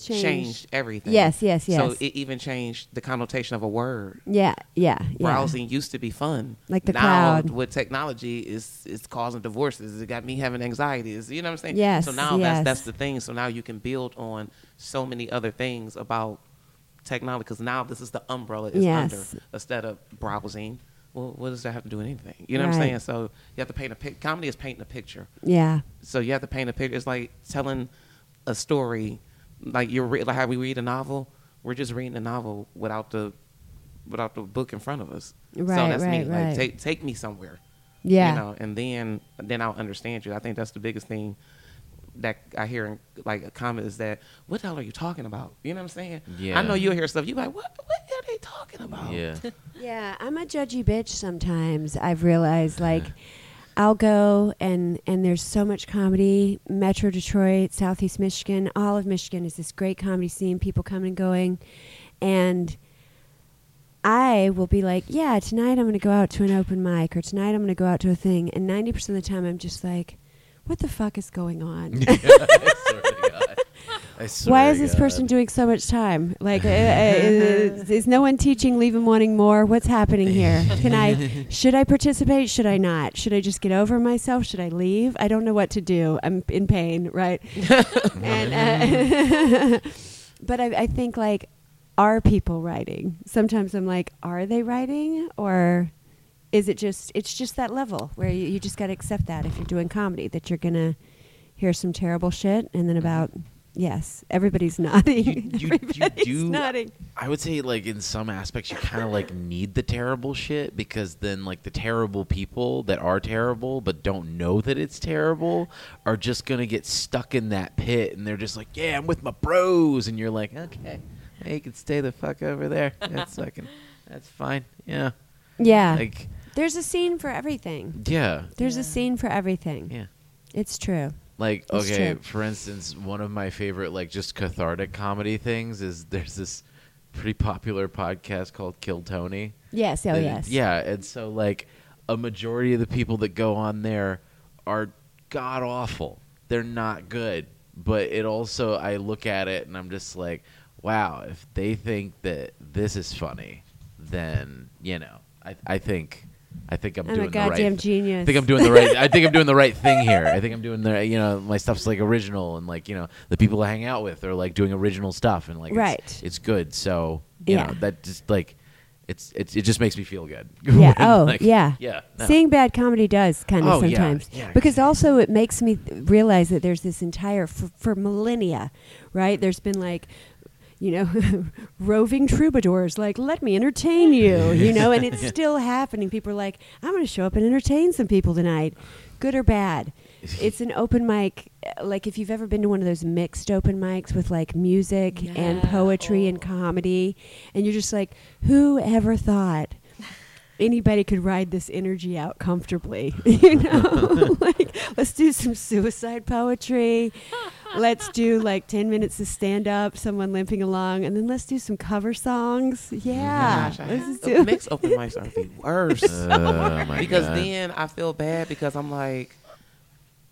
Changed. changed, everything? Yes, yes, yes. So it even changed the connotation of a word. yeah, yeah, yeah. Browsing used to be fun. Like the now, cloud. with technology, is is causing divorces. It got me having anxieties. You know what I'm saying? Yes, So now yes. that's that's the thing. So now you can build on so many other things about technology because now this is the umbrella is Yes. under instead of browsing. Well, what does that have to do with anything? You know what I'm saying? So you have to paint a pic. Comedy is painting a picture. Yeah, So you have to paint a picture. It's like telling a story, like you're re- like how we read a novel. We're just reading a novel without the without the book in front of us. so Right, that's me. right, Like take take me somewhere. yeah. You know, and then then I'll understand you. I think that's the biggest thing that I hear in like a comment is that what the hell are you talking about? You know what I'm saying? Yeah. I know you'll hear stuff. You're like what? What are they talking about? Yeah. Yeah, I'm a judgy bitch sometimes. I've realized like I'll go and and there's so much comedy, Metro Detroit, Southeast Michigan, all of Michigan is this great comedy scene, people coming and going and I will be like, yeah, tonight I'm going to go out to an open mic or tonight I'm going to go out to a thing and 90% of the time I'm just like what the fuck is going on? I swear to God. I swear Why to is this God. person doing so much time? Like, uh, uh, is, is no one teaching, leave him wanting more? What's happening here? Can I, should I participate? Should I not? Should I just get over myself? Should I leave? I don't know what to do. I'm in pain, right? and, uh, but I, I think like, are people writing? Sometimes I'm like, are they writing or is it just, it's just that level where you, you just got to accept that if you're doing comedy, that you're going to hear some terrible shit and then mm-hmm. about, yes, everybody's nodding. You- you- you do- nodding. I would say like in some aspects you kind of like need the terrible shit because then like the terrible people that are terrible but don't know that it's terrible are just gonna get stuck in that pit and they're just like yeah I'm with my bros and you're like okay hey, you can stay the fuck over there that's fucking that's fine yeah Yeah. like There's a scene for everything. yeah There's a scene for everything. yeah It's true. Like It's okay, true. for instance, one of my favorite like just cathartic comedy things is there's this pretty popular podcast called Kill Tony. Yes. Oh, And- yes. Yeah, and so like a majority of the people that go on there are god awful. They're not good. But it also I look at it and I'm just like, wow, if they think that this is funny, then, you know, I I think I think I'm, I'm doing a the right goddamn I think I'm doing the right. I think I'm doing the right thing here. I think I'm doing the. You know, my stuff's like original, and like you know, the people I hang out with are like doing original stuff, and like Right. It's, good. So you Yeah. know that just like it's, it's it just makes me feel good. Yeah. Oh, like- yeah. Yeah. no. Seeing bad comedy does kind of Oh, sometimes. yeah, because also it makes me th- realize that there's this entire, for, for millennia, right? There's been like, you know, roving troubadours, like, let me entertain you, you know, and it's still happening. People are like, I'm going to show up and entertain some people tonight, good or bad. It's an open mic, uh, like if you've ever been to one of those mixed open mics with like music and Yeah. poetry and comedy, and you're just like, who ever thought anybody could ride this energy out comfortably? you know, like let's do some suicide poetry. Let's do like 10 minutes of stand up, someone limping along, and then let's do some cover songs. Oh yeah. Gosh, I let's the do mixed open mics are the worst. Oh, because God. then I feel bad because I'm like,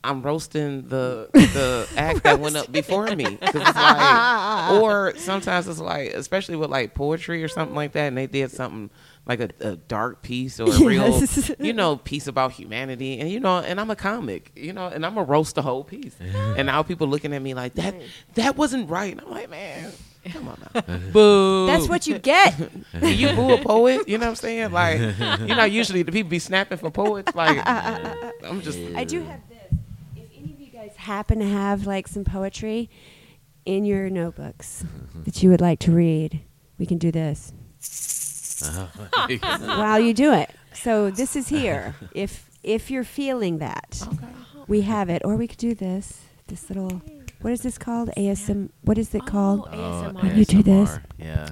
I'm roasting the the act that went up before me. it's like, or sometimes it's like, especially with like poetry or something like that, and they did something like a, a dark piece or a Yes. real, you know, piece about humanity, and you know, and I'm a comic, you know, and I'm gonna roast the whole piece, and now people looking at me like that that wasn't right, and I'm like, man. Come on now. Boo. That's what you get. You boo a poet? You know what I'm saying? Like, you know, usually the people be snapping for poets. Like, I'm just. I do have this. If any of you guys happen to have like some poetry in your notebooks that you would like to read, we can do this Uh-huh. while you do it. So this is here. If if you're feeling that, Okay. we have it, or we could do this. This little. What is this called? ASM. What is it called? Oh, ASMR. You do this? ASMR, Yeah.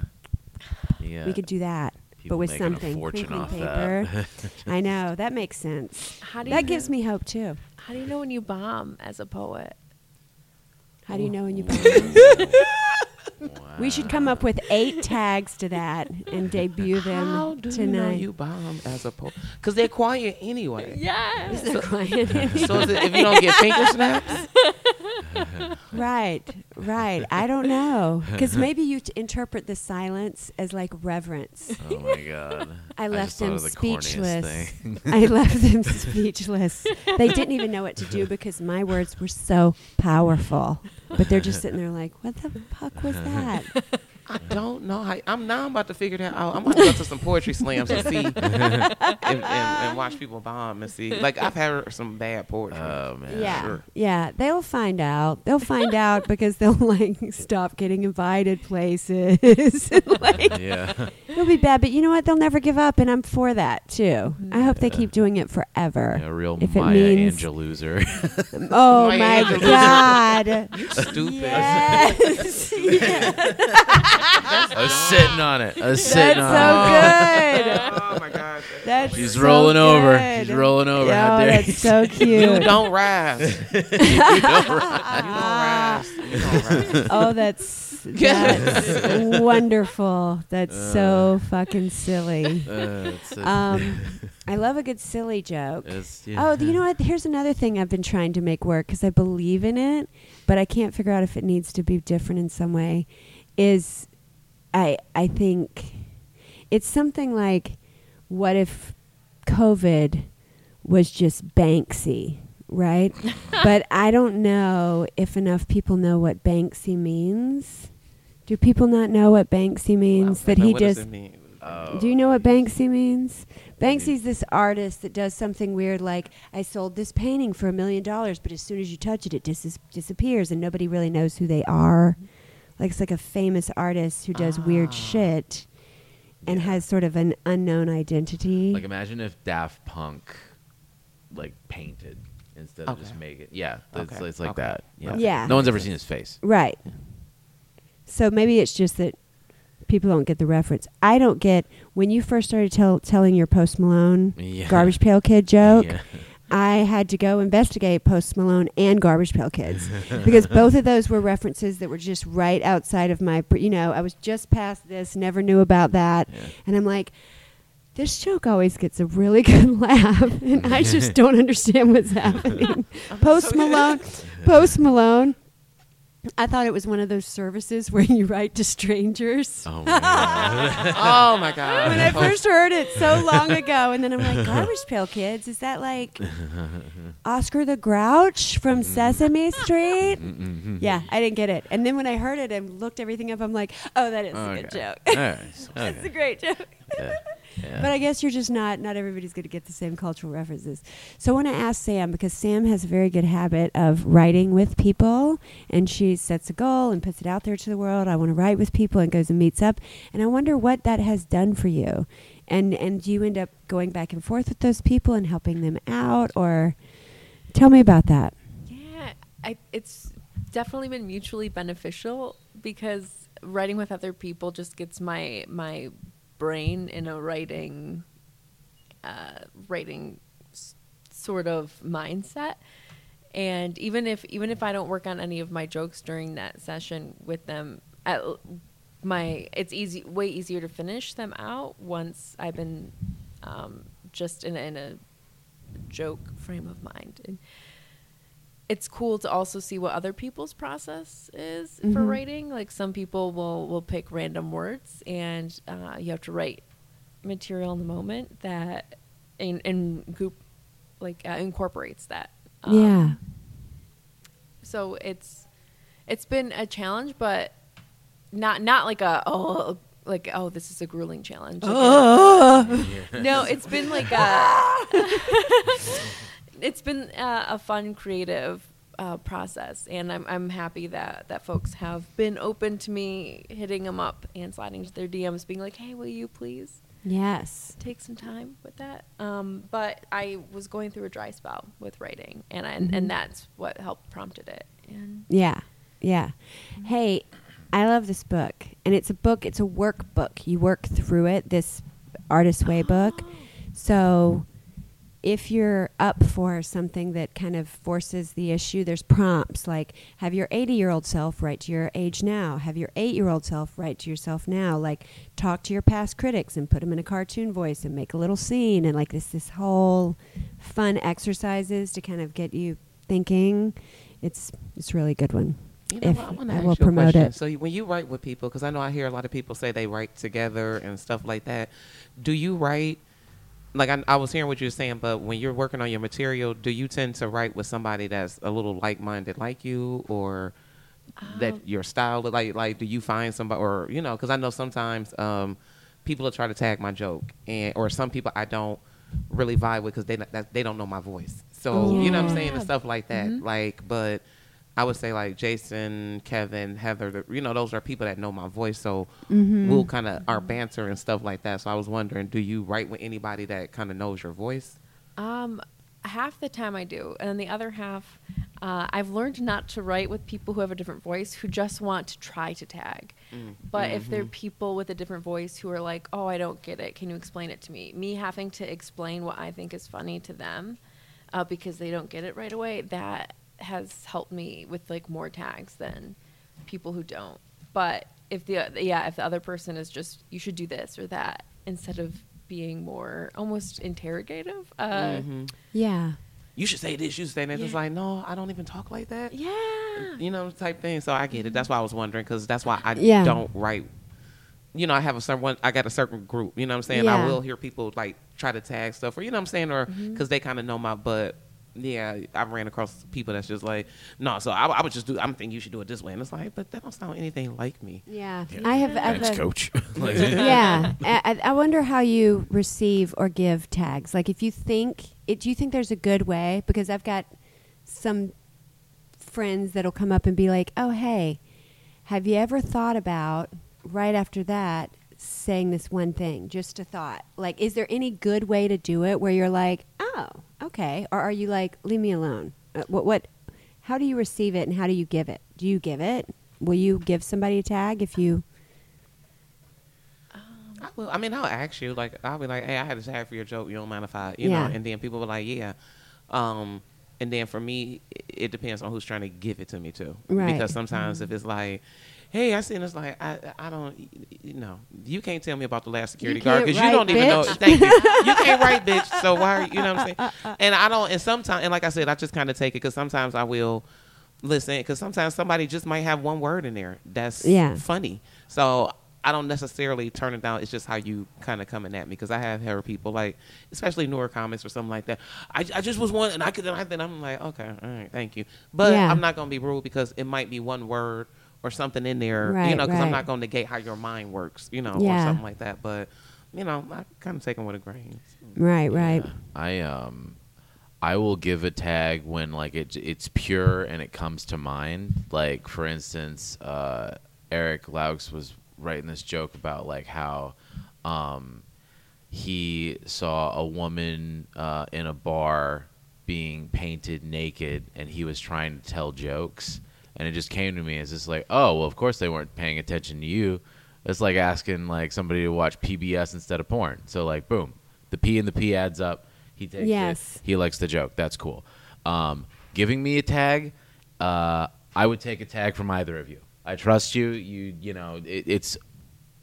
Yeah. We could do that, People but with making a something fortune crinkling off paper. that. I know that makes sense. How do you That know, gives me hope too. How do you know when you bomb as a poet? How do you know when you? We should come up with eight tags to that and debut them How do tonight. you know you bomb as a poet? Because they're quiet anyway. Yes. Is that quiet? So is it, if you don't get finger snaps, right, right. I don't know because maybe you t- interpret the silence as like reverence. Oh my god. I left just thought them of the speechless. I left them speechless. They didn't even know what to do because my words were so powerful. But they're just sitting there like, "What the fuck was that?" I don't know. How, I'm now. I'm about to figure that out. I'm about to go to some poetry slams and see, and, and, and watch people bomb and see. Like I've had some bad poetry. Oh man. Yeah, Sure. yeah. They'll find out. They'll find out because they'll like stop getting invited places. like Yeah. it'll be bad, but you know what? They'll never give up, and I'm for that too. I hope they keep doing it forever. A real If it Maya means- Angelou. Oh Maya my Angelou. god! you stupid. yes, yes. I was sitting on it. I was sitting that's on it. so good. Oh my god. That's She's so rolling over. She's rolling over. Oh, How dare that's you. so You cute. don't rise. You don't rise. You don't rise. oh, that's that's wonderful. That's so fucking silly. Uh, it's a- Um, I love a good silly joke. it's- yeah. Oh, you know what? Here's another thing I've been trying to make work because I believe in it, but I can't figure out if it needs to be different in some way. Is I I think it's something like, what if COVID was just Banksy, right? but I don't know if enough people know what Banksy means. Do people not know what Banksy means? that he What does just it mean? Oh. do you know what Banksy means? Oh. Banksy's this artist that does something weird like I sold this painting for a million dollars, but as soon as you touch it, it dis- disappears and nobody really knows who they are. Mm-hmm. Like it's like a famous artist who does weird Ah. shit and Yeah. has sort of an unknown identity. Like imagine if Daft Punk like painted instead of just make it. Yeah, it's, Okay. it's like Okay. that. Yeah. Yeah. No one's ever seen his face. right. So maybe it's just that people don't get the reference. I don't get when you first started tell, telling your Post Malone Yeah. Garbage Pail Kid joke. I had to go investigate Post Malone and Garbage Pail Kids because both of those were references that were just right outside of my, you know, I was just past this, never knew about that. Yeah. And I'm like, this joke always gets a really good laugh, and I just don't understand what's happening. Post Malone, Post Malone, I thought it was one of those services where you write to strangers. Oh my god. Oh my god! When I first heard it so long ago, and then I'm like, Garbage Pail Kids? Is that like Oscar the Grouch from Sesame Street? Yeah, I didn't get it. And then when I heard it and looked everything up, I'm like, oh, that is a good Okay. joke. All right. That's a great joke. Yeah. Yeah. But I guess you're just not. Not everybody's going to get the same cultural references. So I want to ask Sam because Sam has a very good habit of writing with people, and she sets a goal and puts it out there to the world. I want to write with people and goes and meets up. And I wonder what that has done for you. And and do you end up going back and forth with those people and helping them out, or tell me about that? Yeah, I, it's definitely been mutually beneficial because writing with other people just gets my my brain in a writing uh, writing s- sort of mindset. And even if even if I don't work on any of my jokes during that session with them, at my it's easy way easier to finish them out once I've been um, just in in a joke frame of mind. And it's cool to also see what other people's process is for Mhm. writing. Like some people will will pick random words, and uh, you have to write material in the moment that in in group like uh, incorporates that. Um, yeah. So it's it's been a challenge, but not not like a oh like oh this is a grueling challenge. Like a- no, it's been like a it's been uh, a fun creative uh, process, and I'm I'm happy that that folks have been open to me hitting them up and sliding to their DMs, being like, hey, will you please Yes. take some time with that. Um, but I was going through a dry spell with writing, and I, Mhm. and that's what helped prompted it. And Yeah. Yeah. Hey, I love this book. And it's a book, it's a workbook. You work through it, this Artist Way book. So if you're up for something that kind of forces the issue, there's prompts like have your 80 year old self write to your age now, have your eight year old self write to yourself now, like talk to your past critics and put them in a cartoon voice and make a little scene and like this this whole fun exercises to kind of get you thinking. It's it's a really good one. You know if what? I, I will you a promote question. it. So when you write with people, because I know I hear a lot of people say they write together and stuff like that. Do you write? Like I, I was hearing what you were saying, but when you're working on your material, do you tend to write with somebody that's a little like-minded like you, or that Um, your style like like? Do you find somebody, or you know? Because I know sometimes um, people will try to tag my joke, and or some people I don't really vibe with because they that, they don't know my voice. So you know what I'm saying and stuff like that. Mhm. Like, but I would say like Jason, Kevin, Heather. the- You know, those are people that know my voice, so Mhm. we'll kind of our banter and stuff like that. So I was wondering, do you write with anybody that kind of knows your voice? Um, half the time I do, and then the other half, uh, I've learned not to write with people who have a different voice who just want to try to tag. But if they're people with a different voice who are like, "Oh, I don't get it. Can you explain it to me?" Me having to explain what I think is funny to them uh, because they don't get it right away, that has helped me with like more tags than people who don't. But if the yeah, if the other person is just you should do this or that instead of being more almost interrogative. Uh, Mhm. Yeah. You should say this. You should say that. It's like, no, I don't even talk like that. Yeah. You know, type thing. So I get it. That's why I was wondering because that's why I Yeah. don't write. You know, I have a certain one. I got a certain group. You know what I'm saying? Yeah. I will hear people like try to tag stuff, or you know what I'm saying, or because they kind of know my butt. Yeah, I ran across people that's just like, no. So I, I would just do. I'm thinking you should do it this way, and it's like, but that don't sound anything like me. Yeah. I have. I have Thanks, a- coach. Yeah, I, I wonder how you receive or give tags. Like, if you think, it, do you think there's a good way? Because I've got some friends that'll come up and be like, "Oh, hey, have you ever thought about right after that saying this one thing? Just a thought. Like, is there any good way to do it where you're like, oh, okay, or are you like, leave me alone? Uh, what? What? How do you receive it and how do you give it? Do you give it? Will you give somebody a tag if you? I will. I mean, I'll ask you. Like, I'll be like, "Hey, I had a tag for your joke. You don't mind if I, you Yeah. know?" And then people were like, "Yeah." Um, and then for me, it, it depends on who's trying to give it to me too. Right. Because sometimes if it's like, "Hey, I seen this," like, I, I don't, you know, you can't tell me about the last security guard because you don't even know. Thank you. You can't write, bitch. So why? Are you, you know what I'm saying? And I don't. And sometimes, and like I said, I just kind of take it because sometimes I will listen, because sometimes somebody just might have one word in there that's Yeah. funny. So I don't necessarily turn it down. It's just how you kind of coming at me because I have heard people like, especially newer comments or something like that. I, I just was one, and I could. And I then I'm like, okay, all right, thank you. But Yeah. I'm not gonna be rude because it might be one word or something in there, you know, because right. I'm not gonna negate how your mind works, you know, or something like that. But you know, I kind of take them with a grain. Right, right. I um I will give a tag when like it it's pure and it comes to mind. Like for instance, uh, Eric Laux was writing this joke about like how um, he saw a woman uh, in a bar being painted naked and he was trying to tell jokes and it just came to me as just like oh well of course they weren't paying attention to you. It's like asking like somebody to watch pbs instead of porn. So like boom the p and the p adds up. He takes Yes. it he likes the joke. That's cool. Um, giving me a tag uh, i would take a tag from either of you. I trust you. You you know it, it's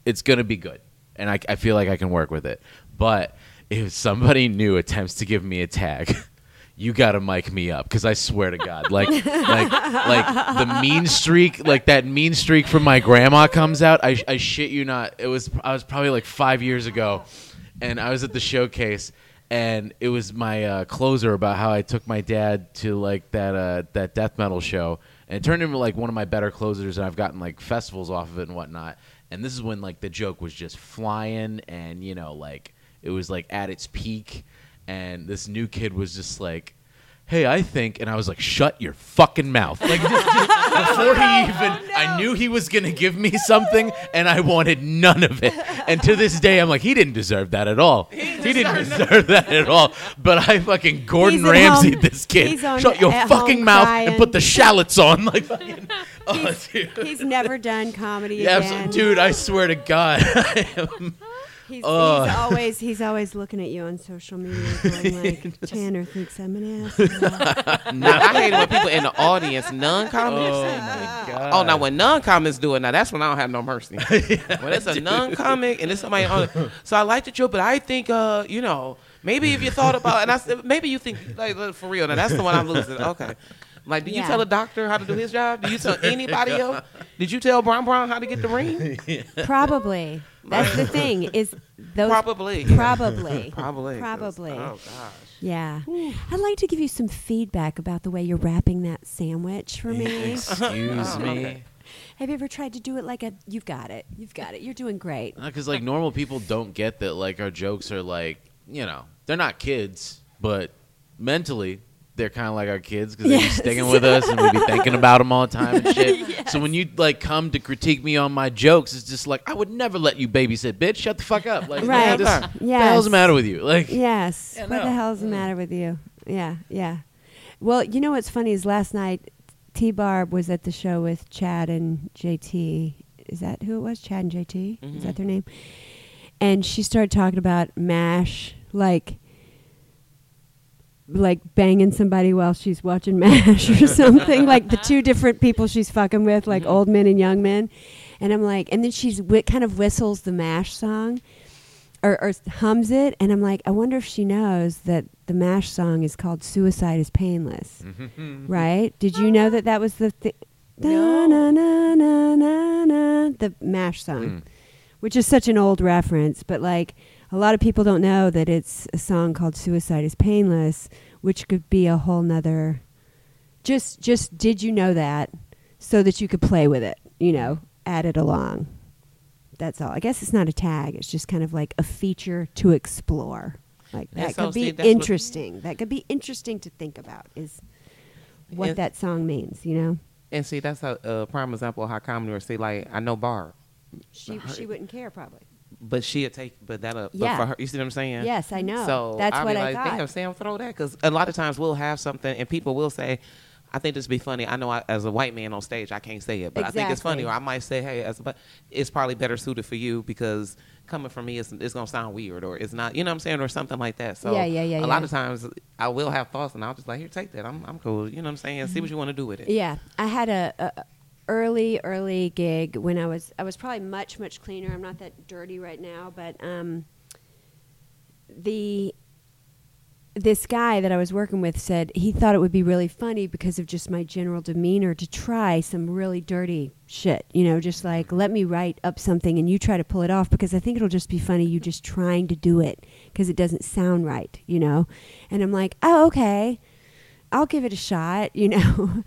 it's gonna be good, and I, I feel like I can work with it. But if somebody new attempts to give me a tag, you gotta mic me up because I swear to God, like like like the mean streak, like that mean streak from my grandma comes out. I I shit you not. It was I was probably like five years ago, and I was at the showcase. And it was my uh, closer about how I took my dad to like that uh, that death metal show, and it turned into like one of my better closers, and I've gotten like festivals off of it and whatnot. And this is when like the joke was just flying, and you know like it was like at its peak, and this new kid was just like, "Hey, I think," and I was like, "Shut your fucking mouth!" Like just, just before he even, I knew he was gonna give me something, and I wanted none of it. And to this day, I'm like, he didn't deserve that at all. He, didn't deserve that at all. But I fucking Gordon Ramsay this kid. Shut your fucking mouth crying. and put the shallots on, like fucking. Oh, dude. He's never done comedy Yeah, again. dude, I swear to God. I am- He's, Ugh. he's always he's always looking at you on social media, going like, "Tanner thinks I'm an asshole." Now I hate it when people in the audience non-comments. oh my God. Oh, now when non-comics do it, now that's when I don't have no mercy. when it's a non-comic and it's somebody on, so I like the joke, but I think, uh, you know, maybe if you thought about, and I said, maybe you think, like, for real. Now that's the one I'm losing. Okay, like, do you Yeah. tell a doctor how to do his job? Do you tell anybody else? Did you tell Brown Brown how to get the ring? Probably. That's the thing. Is those Probably. Probably. Probably. 'cause- Probably. Oh gosh. Yeah. I'd like to give you some feedback about the way you're wrapping that sandwich for me. Excuse me. Have you ever tried to do it like a? You've got it. You've got it. You're doing great. Uh, because like normal people don't get that like our jokes are like you know they're not kids, but mentally they're kind of like our kids because they're Yes. sticking with us and we'd be thinking about them all the time and shit. So when you like come to critique me on my jokes, it's just like I would never let you babysit, bitch. Shut the fuck up. Like Right. Just, Yes. What the hell's the matter with you? Like Yes. Yeah, what the no. hell's the mm. matter with you? Yeah, yeah. Well, you know what's funny is last night T Barb was at the show with Chad and JT. Is that who it was? Chad and JT? Is that mm-hmm. their name? And she started talking about MASH, like like banging somebody while she's watching MASH or something, like the two different people she's fucking with, like old men and young men. And I'm like, and then she's whi kind of whistles the MASH song or, or hums it, and I'm like, I wonder if she knows that the Mash song is called "Suicide Is Painless," right? Did you know that that was the thi- No. na, na, na, na, na, the Mash song, Mm. which is such an old reference, but like a lot of people don't know that it's a song called "Suicide Is Painless," which could be a whole nother. Just, just did you know that, so that you could play with it, you know, add it along. That's all. I guess it's not a tag. It's just kind of like a feature to explore. Like that could be see, interesting. that could be interesting to think about. Is what And- that song means. You know, And see, that's a, a prime example of how comedy would say, like, I know Barb, she she wouldn't care probably. But she'd take, but that, uh, Yeah. but for her, you see what I'm saying? Yes, I know. So That's I'll what be I like, thought. damn, Sam, throw that because a lot of times we'll have something and people will say, I think this would be funny. I know I, as a white man on stage, I can't say it, but I think it's funny. Or I might say, hey, as, but it's probably better suited for you because coming from me, it's, it's gonna sound weird or it's not, you know what I'm saying, or something like that. So Yeah, yeah, yeah, A yeah. lot of times I will have thoughts and I'll just like, here, take that. I'm, I'm cool. You know what I'm saying? See what you want to do with it. Yeah, I had a, a early early gig when I was I was probably much much cleaner. I'm not that dirty right now, but um, the this guy that I was working with said he thought it would be really funny because of just my general demeanor to try some really dirty shit. You know, just like let me write up something and you try to pull it off because I think it'll just be funny you just trying to do it because it doesn't sound right, you know? And I'm like, oh, okay. I'll give it a shot, you know?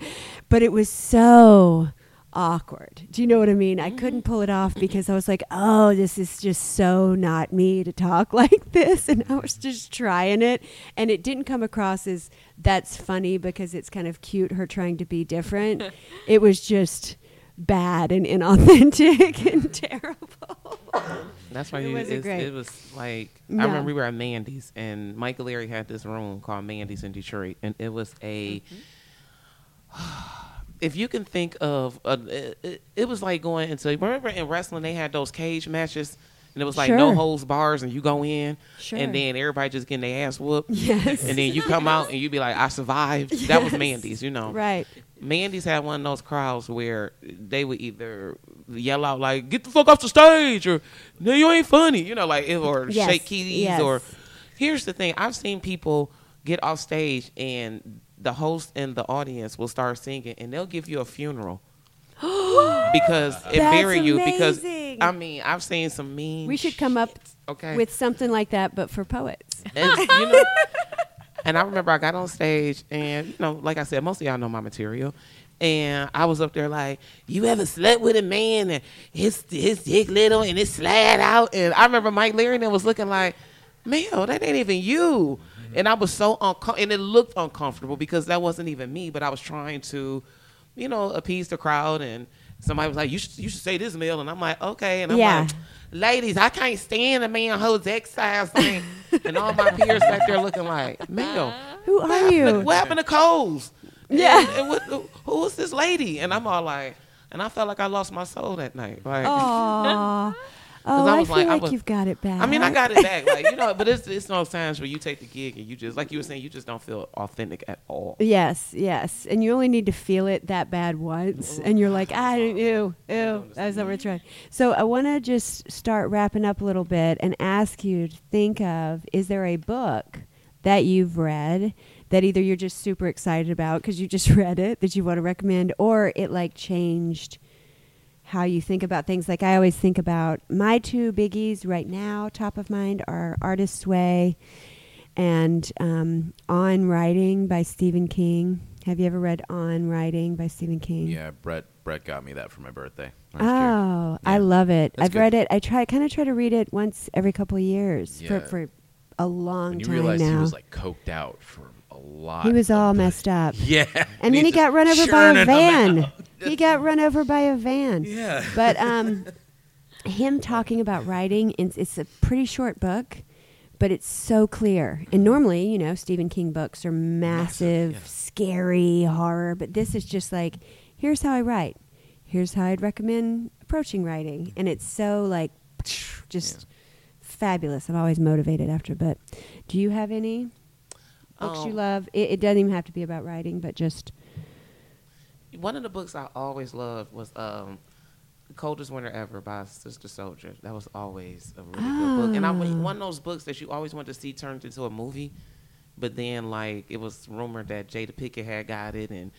but it was so awkward. Do you know what I mean? I mm-hmm. couldn't pull it off mm-hmm. because I was like, oh, this is just so not me to talk like this. And I was just trying it. And it didn't come across as that's funny because it's kind of cute, her trying to be different. it was just bad and inauthentic and terrible. That's why It you, wasn't it's- great. it was like No. I remember we were at Mandy's and Michael Leary had this room called Mandy's in Detroit, and it was a. Mm-hmm. If you can think of, a, it, it, was like going into. Remember in wrestling they had those cage matches, and it was like no Sure. holds bars, and you go in, Sure. and then everybody just getting their ass whooped, Yes. and then you come out and you be like, I survived. That was Mandy's, you know. Right. Mandy's had one of those crowds where they would either yell out like "Get the fuck off the stage" or "No, you ain't funny," you know, like or Yes, shake keys yes. or. Here's the thing: I've seen people get off stage and the host and the audience will start singing and they'll give you a funeral because it bury you because. I mean I've seen some mean. We should come up okay with something like that, but for poets. and, you know, and I remember I got on stage, and you know, like I said, most of y'all know my material. And I was up there like, you ever slept with a man and his his dick little and it slid out? And I remember Mike Leary was looking like, Mel, that ain't even you. Mm-hmm. And I was so uncomfortable, and it looked uncomfortable because that wasn't even me. But I was trying to, you know, appease the crowd. And somebody was like, you should you should say this, Mel. And I'm like, okay. And I'm Yeah. like, ladies, I can't stand a man holds exercise thing. and all my peers back there looking like, Mel, Who what are happened, you? what happened to Coles? Yeah. And, and what, who this lady? And I'm all like, and I felt like I lost my soul that night. Like, Aw. Oh, I I, was feel like- like, I was- you've got it back. I mean, I got it back, like you know, but it's it's those times where you take the gig and you just like you were saying, you just don't feel authentic at all. Yes, yes, and you only need to feel it that bad once, and you're like, I ew, ew. That's not what trying. So I want to just start wrapping up a little bit and ask you to think of: Is there a book that you've read that either you're just super excited about because you just read it that you want to recommend, or it like changed how you think about things? Like I always think about my two biggies right now, top of mind, are Artist's Way and um, On Writing by Stephen King. Have you ever read On Writing by Stephen King? Yeah, Brett Brett got me that for my birthday. Oh, I love it. That's I've good. read it. I try kind of try to read it once every couple of years Yeah. for for a long When you time realize now. he was like coked out for lot. He was all messed up. Yeah, and then he got run over by a van. He got run over by a van. Yeah. But um, him talking about writing, it's, it's a pretty short book, but it's so clear. And normally, you know, Stephen King books are massive, yeah. scary horror, but this is just like, here's how I write. Here's how I'd recommend approaching writing, and it's so like, just fabulous. I'm always motivated after. But do you have any books you Um, love? It, it doesn't even have to be about writing, but just One of the books I always loved was um, "Coldest Winter Ever" by Sister Souljah. That was always a really good book, and I Ah. one of those books that you always want to see turned into a movie, but then like it was rumored that Jada Pinkett had got it and.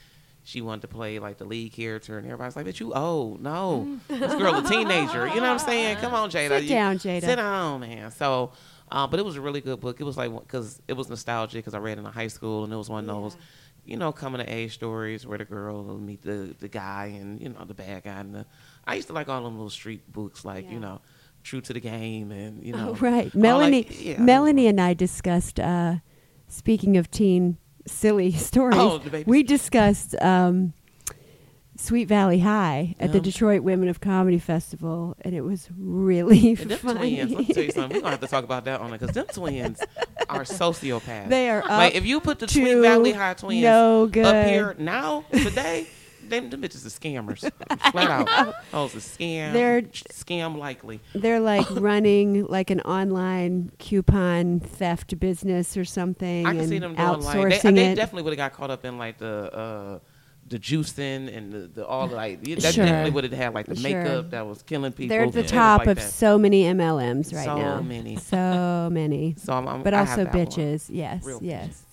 She wanted to play like the lead character, and everybody's like, "But you old? No, this girl a teenager. You know what I'm saying? Come on, Jada. Sit You- down, Jada. Sit down, man." So, um, but it was a really good book. It was like because it was nostalgic because I read it in high school, and it was one of those you know, coming of age stories where the girl will meet the the guy and you know the bad guy. And the, I used to like all them little street books, like Yeah. you know, True to the Game, and you know, Oh, right. Melanie like- yeah. Melanie and I discussed uh speaking of teen silly stories. Oh, we discussed um Sweet Valley High at the Detroit Women of Comedy Festival and it was really And them funny. twins, let me tell you something. We're gonna have to talk about that on it because them twins are sociopaths. They are like if you put the Sweet Valley High twins no good. up here now today, them, them bitches are scammers, flat out. Oh, it's a scam. They're- scam likely. They're like running like an online coupon theft business or something I can and see them doing outsourcing like they, they definitely would have got caught up in like the uh, the juicing and the, the all like that Sure. definitely would have had like the Sure. makeup that was killing people. They're at the top like of that. so many MLMs right So now. many. So many. So I'm, I'm But I also bitches. Yes. Real yes.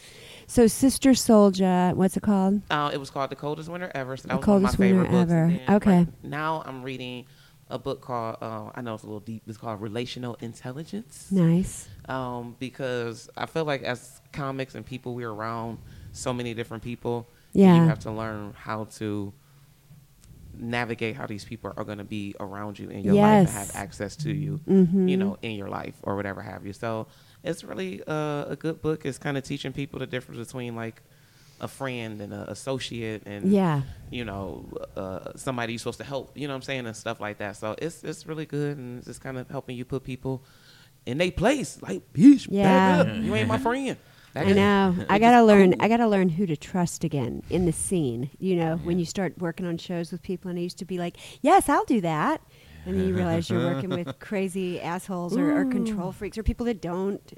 So Sister Souljah, what's it called? Uh, it was called The Coldest Winter Ever. So that The was one of my Coldest Winter. Ever. Then, Okay. right now I'm reading a book called, uh, I know it's a little deep, it's called Relational Intelligence. Nice. Um, because I feel like as comics and people, we're around so many different people. Yeah. You have to learn how to navigate how these people are going to be around you in your life and have access to you, Mhm. you know, in your life or whatever have you. So it's really uh, a good book. It's kind of teaching people the difference between like a friend and an associate and Yeah. you know uh, somebody you're supposed to help you know what i'm saying and stuff like that so it's it's really good and it's just kind of helping you put people in their place like bitch Yeah. back up. you ain't my friend I know. I gotta learn. I gotta learn who to trust again in the scene. You know, when you start working on shows with people, and I used to be like, "Yes, I'll do that," and then you realize you're working with crazy assholes or, or control freaks or people that don't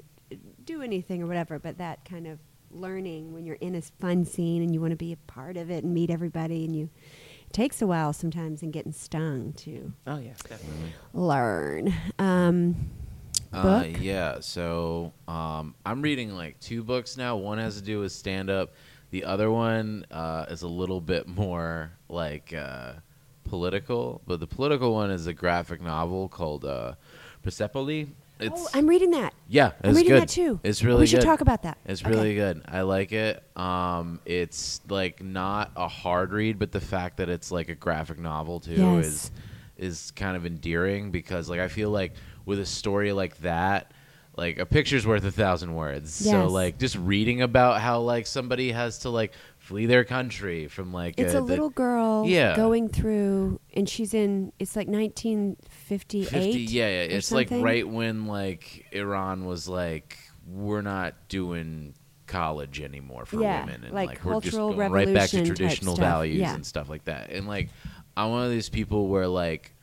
do anything or whatever. But that kind of learning when you're in a fun scene and you want to be a part of it and meet everybody, and you it takes a while sometimes and getting stung to oh yes definitely learn. Um, Uh, yeah, so um, I'm reading like two books now. One has to do with stand up. The other one uh, is a little bit more like uh, political, but the political one is a graphic novel called uh, Persepolis. It's oh, I'm reading that. yeah, I'm reading good. that too. It's really We should good. talk about that. It's Okay. really good. I like it. Um, it's like not a hard read, but the fact that it's like a graphic novel too Yes. is is kind of endearing because like I feel like with a story like that, like a picture's worth a thousand words. So like just reading about how like somebody has to like flee their country from like It's a the little girl Yeah. going through, and she's in. It's like 1958. 50 yeah, yeah. It's like right when like Iran was like we're not doing college anymore for Yeah, women and like like, we're just going right back to traditional values yeah. and stuff like that. And like I'm one of these people where like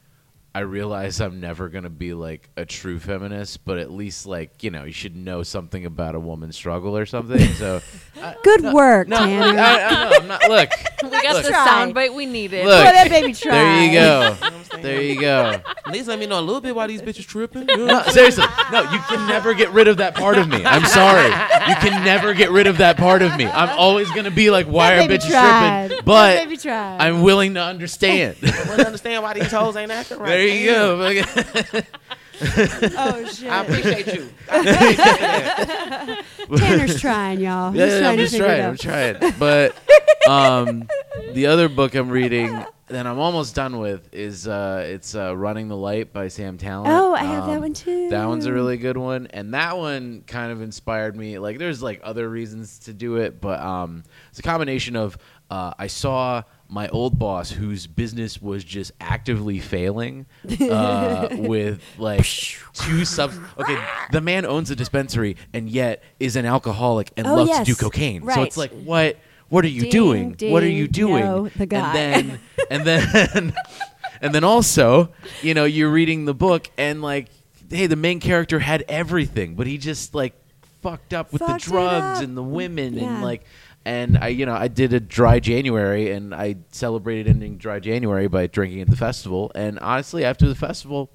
I realize I'm never gonna be like a true feminist, but at least like you know you should know something about a woman's struggle or something. So uh, Good work, no, I, Tanner. I know, I'm not. Look, We got Look. the soundbite we needed. Look. Boy, that baby tried. there you go. You know what I'm saying? There you go. at least let me know a little bit why these bitches tripping No, seriously. No, you can never get rid of that part of me. I'm sorry. You can never get rid of that part of me. I'm always going to be like, why That are bitches tried. tripping? But baby. I'm willing to understand. I don't understand why these hoes ain't acting right there you go. oh shit. I appreciate you I appreciate that. Tanner's trying, y'all. He's Yeah, trying I'm to just it trying. I'm trying. But um, the other book I'm reading that I'm almost done with is uh, it's uh, Running the Light by Sam Tallent. Oh, I have that Um, one too. That one's a really good one, and that one kind of inspired me. Like, there's like other reasons to do it, but um, it's a combination of uh, I saw my old boss, whose business was just actively failing, uh, with like two sub. Okay, the man owns a dispensary and yet is an alcoholic and Oh, loves yes. to do cocaine. So Right. it's like, what? What are you Ding, doing? what are ding, you doing? no, the guy. And then, and then, and then also, you know, you're reading the book and like, hey, the main character had everything, but he just like fucked up with Fucked the drugs up. and the women Yeah. and like. And I, you know, I did a dry January, and I celebrated ending dry January by drinking at the festival. And honestly, after the festival,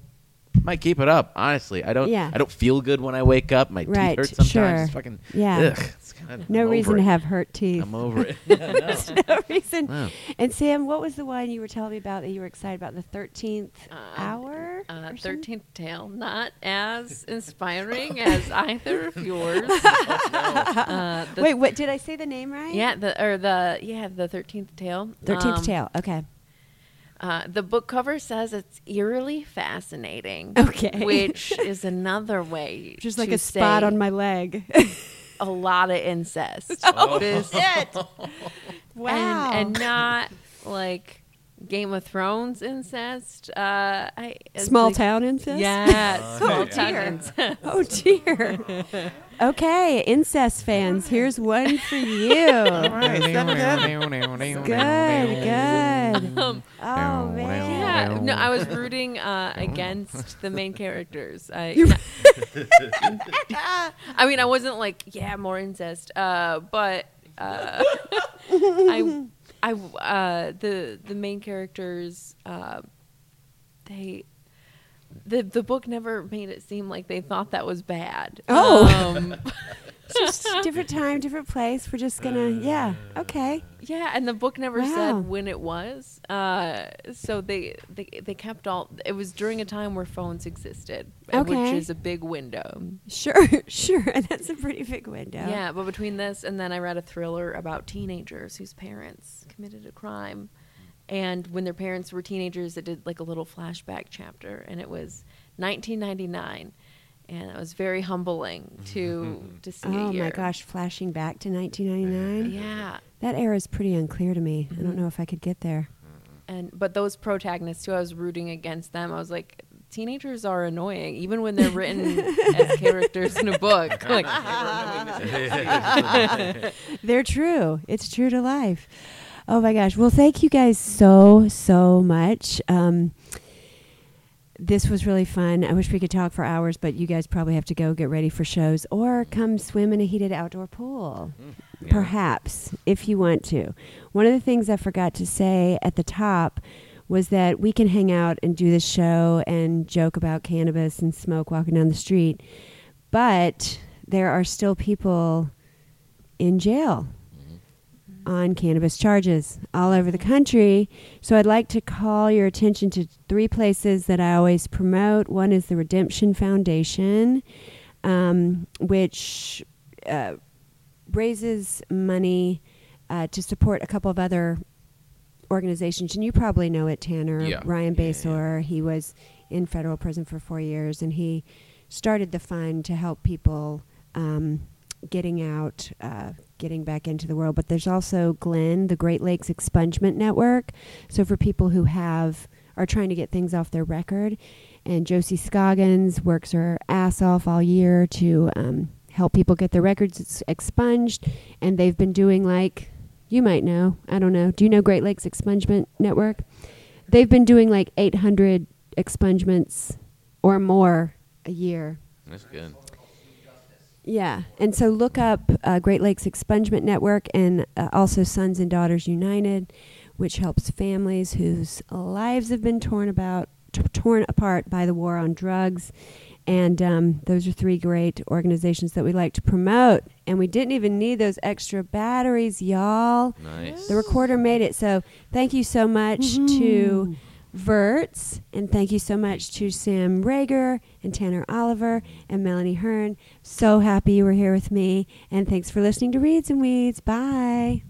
might keep it up. Honestly, I don't. Yeah. I don't feel good when I wake up. My Right, teeth hurt sometimes. sure. It's fucking. Yeah. Ugh, it's kinda, no I'm reason over to have hurt teeth. I'm over it. Yeah, no. no reason. Wow. And Sam, what was the one you were telling me about that you were excited about? The 13th Um, hour? Uh. Thirteenth Tale, not as inspiring as either of yours. Uh, Wait, what did I say the name right? yeah, the or the yeah the Thirteenth Tale. 13th Um, Tale. Okay. Uh, the book cover says it's eerily fascinating. Okay. which is another way, Just like to a spot on my leg. A lot of incest. Oh, This- wow. and, and not like Game of Thrones incest. Uh, I, Small like- town incest? Yeah, small Oh, town dear. incest. Oh, dear. okay, incest fans, here's one for you. All right, seven seven. Good, good. Um, Oh, man. Yeah, no, I was rooting uh, against the main characters. I, I mean, I wasn't like, yeah, more incest, uh, but uh, I I uh, the the main characters uh, they the the book never made it seem like they thought that was bad. Oh. Um, just different time, different place. We're just gonna, yeah, okay. yeah, and the book never Wow. said when it was. Uh, so they, they they kept all. It was during a time where phones existed, uh, which Okay. is a big window. Sure, sure. And that's a pretty big window. Yeah, but between this and then I read a thriller about teenagers whose parents committed a crime. And when their parents were teenagers, it did like a little flashback chapter. And it was 1999. And it was very humbling mm-hmm. to mm-hmm. to see Oh a year. my gosh, flashing back to 1999. Yeah. That era is pretty unclear to me. I don't mm-hmm. know if I could get there. And but those protagonists too, I was rooting against them. I was like, teenagers are annoying, even when they're written as characters in a book. Like, They're true. It's true to life. Oh my gosh. Well, thank you guys so, so much. Um, this was really fun. I wish we could talk for hours, but you guys probably have to go get ready for shows or come swim in a heated outdoor pool. Mm, yeah. Perhaps, if you want to. One of the things I forgot to say at the top was that we can hang out and do this show and joke about cannabis and smoke walking down the street, but there are still people in jail on cannabis charges all over the country. So I'd like to call your attention to three places that I always promote. One is the Redemption Foundation, um, which uh, raises money uh, to support a couple of other organizations. And you probably know it, Tanner. Yeah. Ryan Yeah, yeah, He was in federal prison for four years, and he started the fund to help people um, getting out, uh, getting back into the world. But there's also GLEN, the Great Lakes Expungement Network. So for people who have are trying to get things off their record, and Josie Scoggins works her ass off all year to um, help people get their records expunged, and they've been doing like you might know. I don't know. Do you know Great Lakes Expungement Network? They've been doing like 800 expungements or more a year. That's good. Yeah, and so look up uh, Great Lakes Expungement Network and uh, also Sons and Daughters United, which helps families whose lives have been torn about t- torn apart by the war on drugs. And um, those are three great organizations that we like to promote. And we didn't even need those extra batteries, y'all. Nice. The recorder made it. So thank you so much to Verts, and thank you so much to Sam Rager and Tanner Oliver and Melanie Hearn. So happy you were here with me, and thanks for listening to Reads and Weeds. Bye.